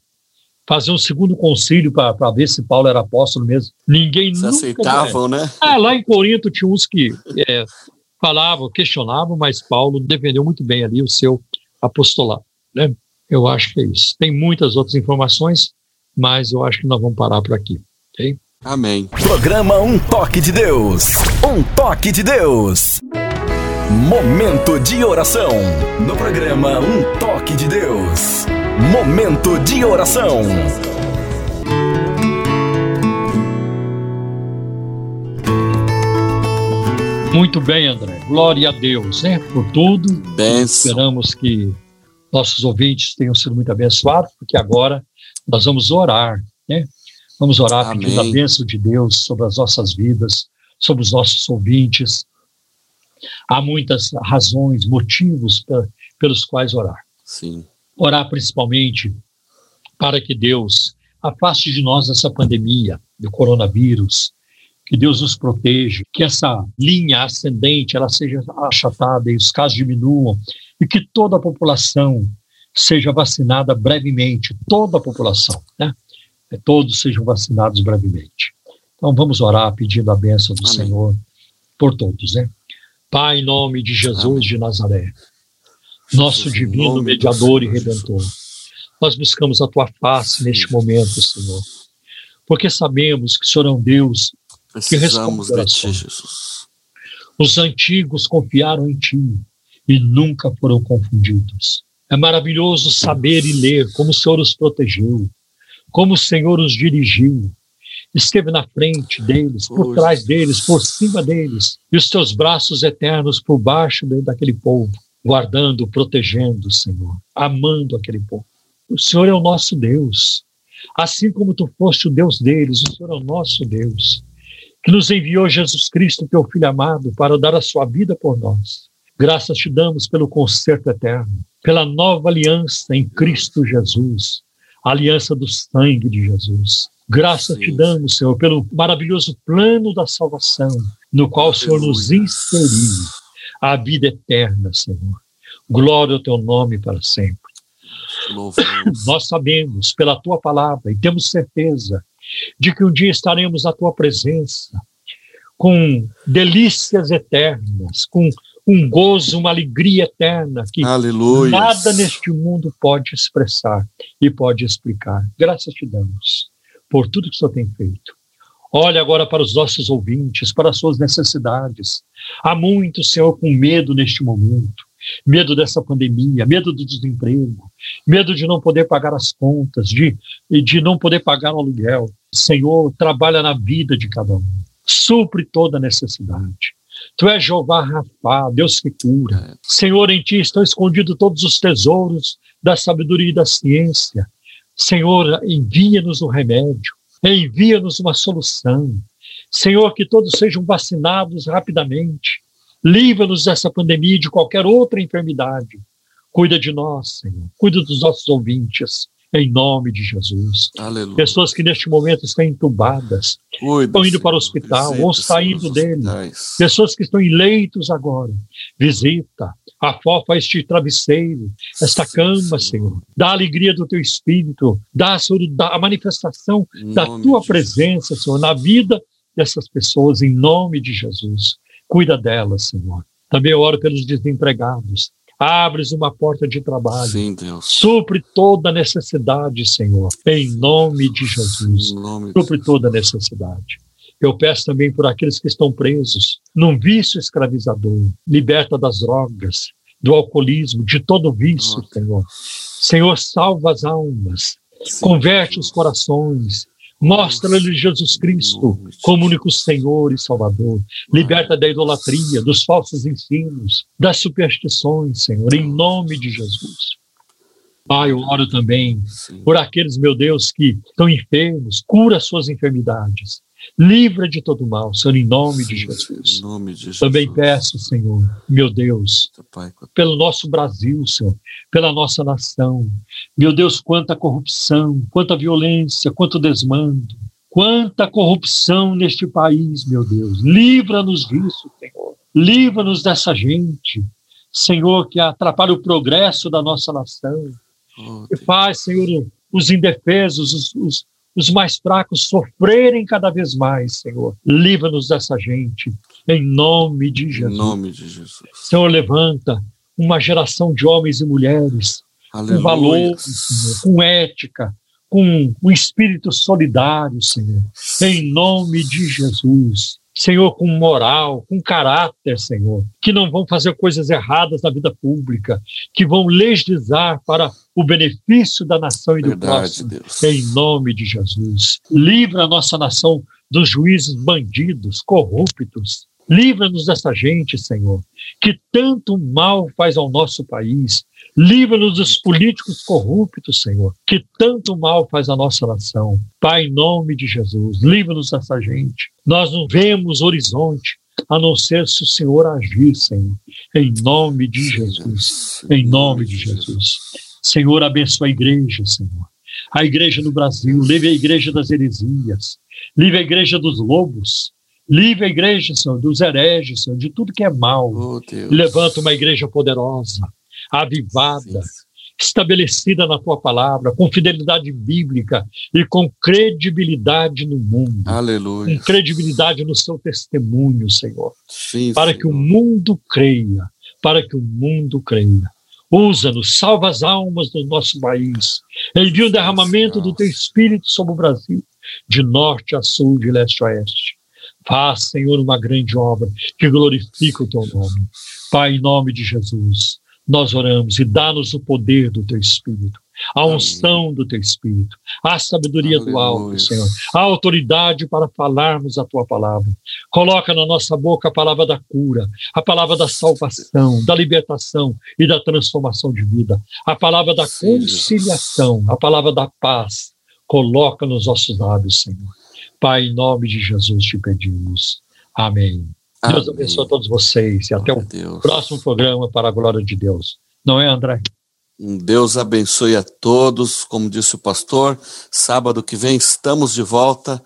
Fazer um segundo concílio para ver se Paulo era apóstolo mesmo. Ninguém se nunca... aceitavam, né? Ah, lá em Corinto tinha uns que é, falavam, questionavam, mas Paulo defendeu muito bem ali o seu apostolado, né? Eu acho que é isso. Tem muitas outras informações, mas eu acho que nós vamos parar por aqui, ok? Amém. Programa Um Toque de Deus. Um Toque de Deus. Momento de oração. No programa Um Toque de Deus. Momento de oração. Muito bem, André. Glória a Deus, né? Por tudo. Benção. Esperamos que nossos ouvintes tenham sido muito abençoados, porque agora nós vamos orar, né? Vamos orar Amém. pedindo a bênção de Deus sobre as nossas vidas, sobre os nossos ouvintes. Há muitas razões, motivos pelos quais orar. Sim orar principalmente para que Deus afaste de nós essa pandemia do coronavírus, que Deus nos proteja, que essa linha ascendente ela seja achatada e os casos diminuam e que toda a população seja vacinada brevemente, toda a população, né? Todos sejam vacinados brevemente. Então vamos orar pedindo a bênção do Amém. Senhor por todos, né? Pai, em nome de Jesus Amém. de Nazaré, nosso divino mediador e redentor. Nós buscamos a tua face neste momento, Senhor, porque sabemos que o Senhor é um Deus que responde orações. Os antigos confiaram em ti e nunca foram confundidos. É maravilhoso saber e ler como o Senhor os protegeu, como o Senhor os dirigiu. esteve na frente deles, por trás deles, por cima deles, e os teus braços eternos por baixo daquele povo, guardando, protegendo, Senhor, amando aquele povo. O Senhor é o nosso Deus. Assim como tu foste o Deus deles, o Senhor é o nosso Deus, que nos enviou Jesus Cristo, teu Filho amado, para dar a sua vida por nós. Graças te damos pelo conserto eterno, pela nova aliança em Cristo Jesus, a aliança do sangue de Jesus. Graças te damos, Senhor, pelo maravilhoso plano da salvação, no qual o Senhor nos inseriu a vida eterna, Senhor. Glória ao teu nome para sempre. Louvamos. Nós sabemos pela tua palavra e temos certeza de que um dia estaremos na tua presença com delícias eternas, com um gozo, uma alegria eterna que Aleluia. nada neste mundo pode expressar e pode explicar. Graças te damos por tudo que o Senhor tem feito. Olha agora para os nossos ouvintes, para as suas necessidades. Há muito, Senhor, com medo neste momento. Medo dessa pandemia, medo do desemprego, medo de não poder pagar as contas, de, de não poder pagar o aluguel. Senhor, trabalha na vida de cada um. Supre toda necessidade. Tu és Jeová Rafa, Deus que cura. Senhor, em ti estão escondidos todos os tesouros da sabedoria e da ciência. Senhor, envia-nos o remédio, envia-nos uma solução. Senhor, que todos sejam vacinados rapidamente. Livra-nos dessa pandemia e de qualquer outra enfermidade. Cuida de nós, Senhor. Cuida dos nossos ouvintes em nome de Jesus. Aleluia. Pessoas que neste momento estão entubadas, Cuida, estão indo para o hospital ou saindo dele. Pessoas que estão em leitos agora. Visita, afofa este travesseiro, esta cama, Senhor. Dá a alegria do teu espírito, dá, Senhor, a manifestação da tua presença, Senhor, na vida dessas pessoas, em nome de Jesus. Cuida delas, Senhor. Também eu oro pelos desempregados, abres uma porta de trabalho. Sim, Deus. Supre toda necessidade, Senhor, em nome de Jesus. Nome Supre toda necessidade. Eu peço também por aqueles que estão presos num vício escravizador, liberta das drogas, do alcoolismo, de todo vício, Nossa. Senhor. Senhor, salva as almas, Sim, converte os corações, Mostra-lhe Jesus Cristo como único Senhor e Salvador. Liberta da idolatria, dos falsos ensinos, das superstições, Senhor, em nome de Jesus. Pai, eu oro também por aqueles, meu Deus, que estão enfermos, cura suas enfermidades. Livra de todo mal, Senhor, em nome, Sim, de, Jesus. Em nome de Jesus. Também peço, Senhor, meu Deus, pelo nosso Brasil, Senhor, pela nossa nação. Meu Deus, quanta corrupção, quanta violência, quanto desmando, quanta corrupção neste país, meu Deus. Livra-nos disso, Senhor. Livra-nos dessa gente, Senhor, que atrapalha o progresso da nossa nação. Oh, que faz, Senhor, os indefesos, os, os os mais fracos sofrerem cada vez mais, Senhor. Livra-nos dessa gente, em nome de Jesus. Em nome de Jesus. Senhor, levanta uma geração de homens e mulheres Aleluia. com valores, Senhor, com ética, com um espírito solidário, Senhor. Em nome de Jesus. Senhor, com moral, com caráter, Senhor, que não vão fazer coisas erradas na vida pública, que vão legislar para o benefício da nação e do Verdade, próximo, Deus. em nome de Jesus. Livra a nossa nação dos juízes bandidos, corruptos. Livra-nos dessa gente, Senhor, que tanto mal faz ao nosso país, Livra-nos dos políticos corruptos, Senhor, que tanto mal faz a nossa nação. Pai, em nome de Jesus, livra-nos dessa gente. Nós não vemos horizonte a não ser se o Senhor agir, Senhor. Em nome de Jesus. Em nome de Jesus. Senhor, abençoa a igreja, Senhor. A igreja no Brasil, livre a igreja das heresias, livre a igreja dos lobos, livre a igreja, Senhor, dos hereges, Senhor, de tudo que é mal. Oh, Levanta uma igreja poderosa, avivada, estabelecida na tua palavra, com fidelidade bíblica e com credibilidade no mundo. Aleluia. Com credibilidade no seu testemunho, Senhor. Sim, para Senhor. que o mundo creia, para que o mundo creia. Usa-nos, salva as almas do nosso país. Envia o derramamento do teu espírito sobre o Brasil, de norte a sul, de leste a oeste. Faz, Senhor, uma grande obra que glorifica o teu nome. Pai, em nome de Jesus nós oramos e dá-nos o poder do teu Espírito. a unção do teu Espírito, a sabedoria Aleluia. do alto, Senhor, a autoridade para falarmos a tua palavra. Coloca na nossa boca a palavra da cura, a palavra da salvação, da libertação e da transformação de vida, a palavra da conciliação, a palavra da paz. Coloca nos nossos lábios, Senhor. Pai, em nome de Jesus te pedimos. Amém. Amém. Deus abençoe a todos vocês e até o Deus. próximo programa para a glória de Deus. Não é, André? Deus abençoe a todos. Como disse o pastor, sábado que vem estamos de volta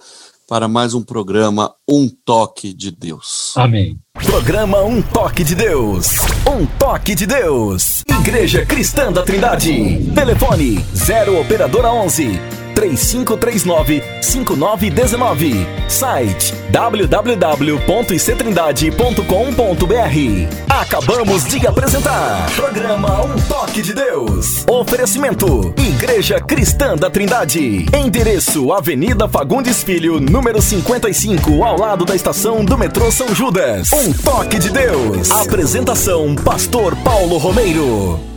para mais um programa Um Toque de Deus. Amém. Programa Um Toque de Deus. Um Toque de Deus. Igreja Cristã da Trindade. Telefone 0 Operadora 11 3539-5919. Site www.ictrindade.com.br. Acabamos de apresentar programa Um Toque de Deus. Oferecimento: Igreja Cristã da Trindade. Endereço: Avenida Fagundes Filho, número 55, ao lado da estação do metrô São Judas. Um Toque de Deus. Apresentação: Pastor Paulo Romeiro.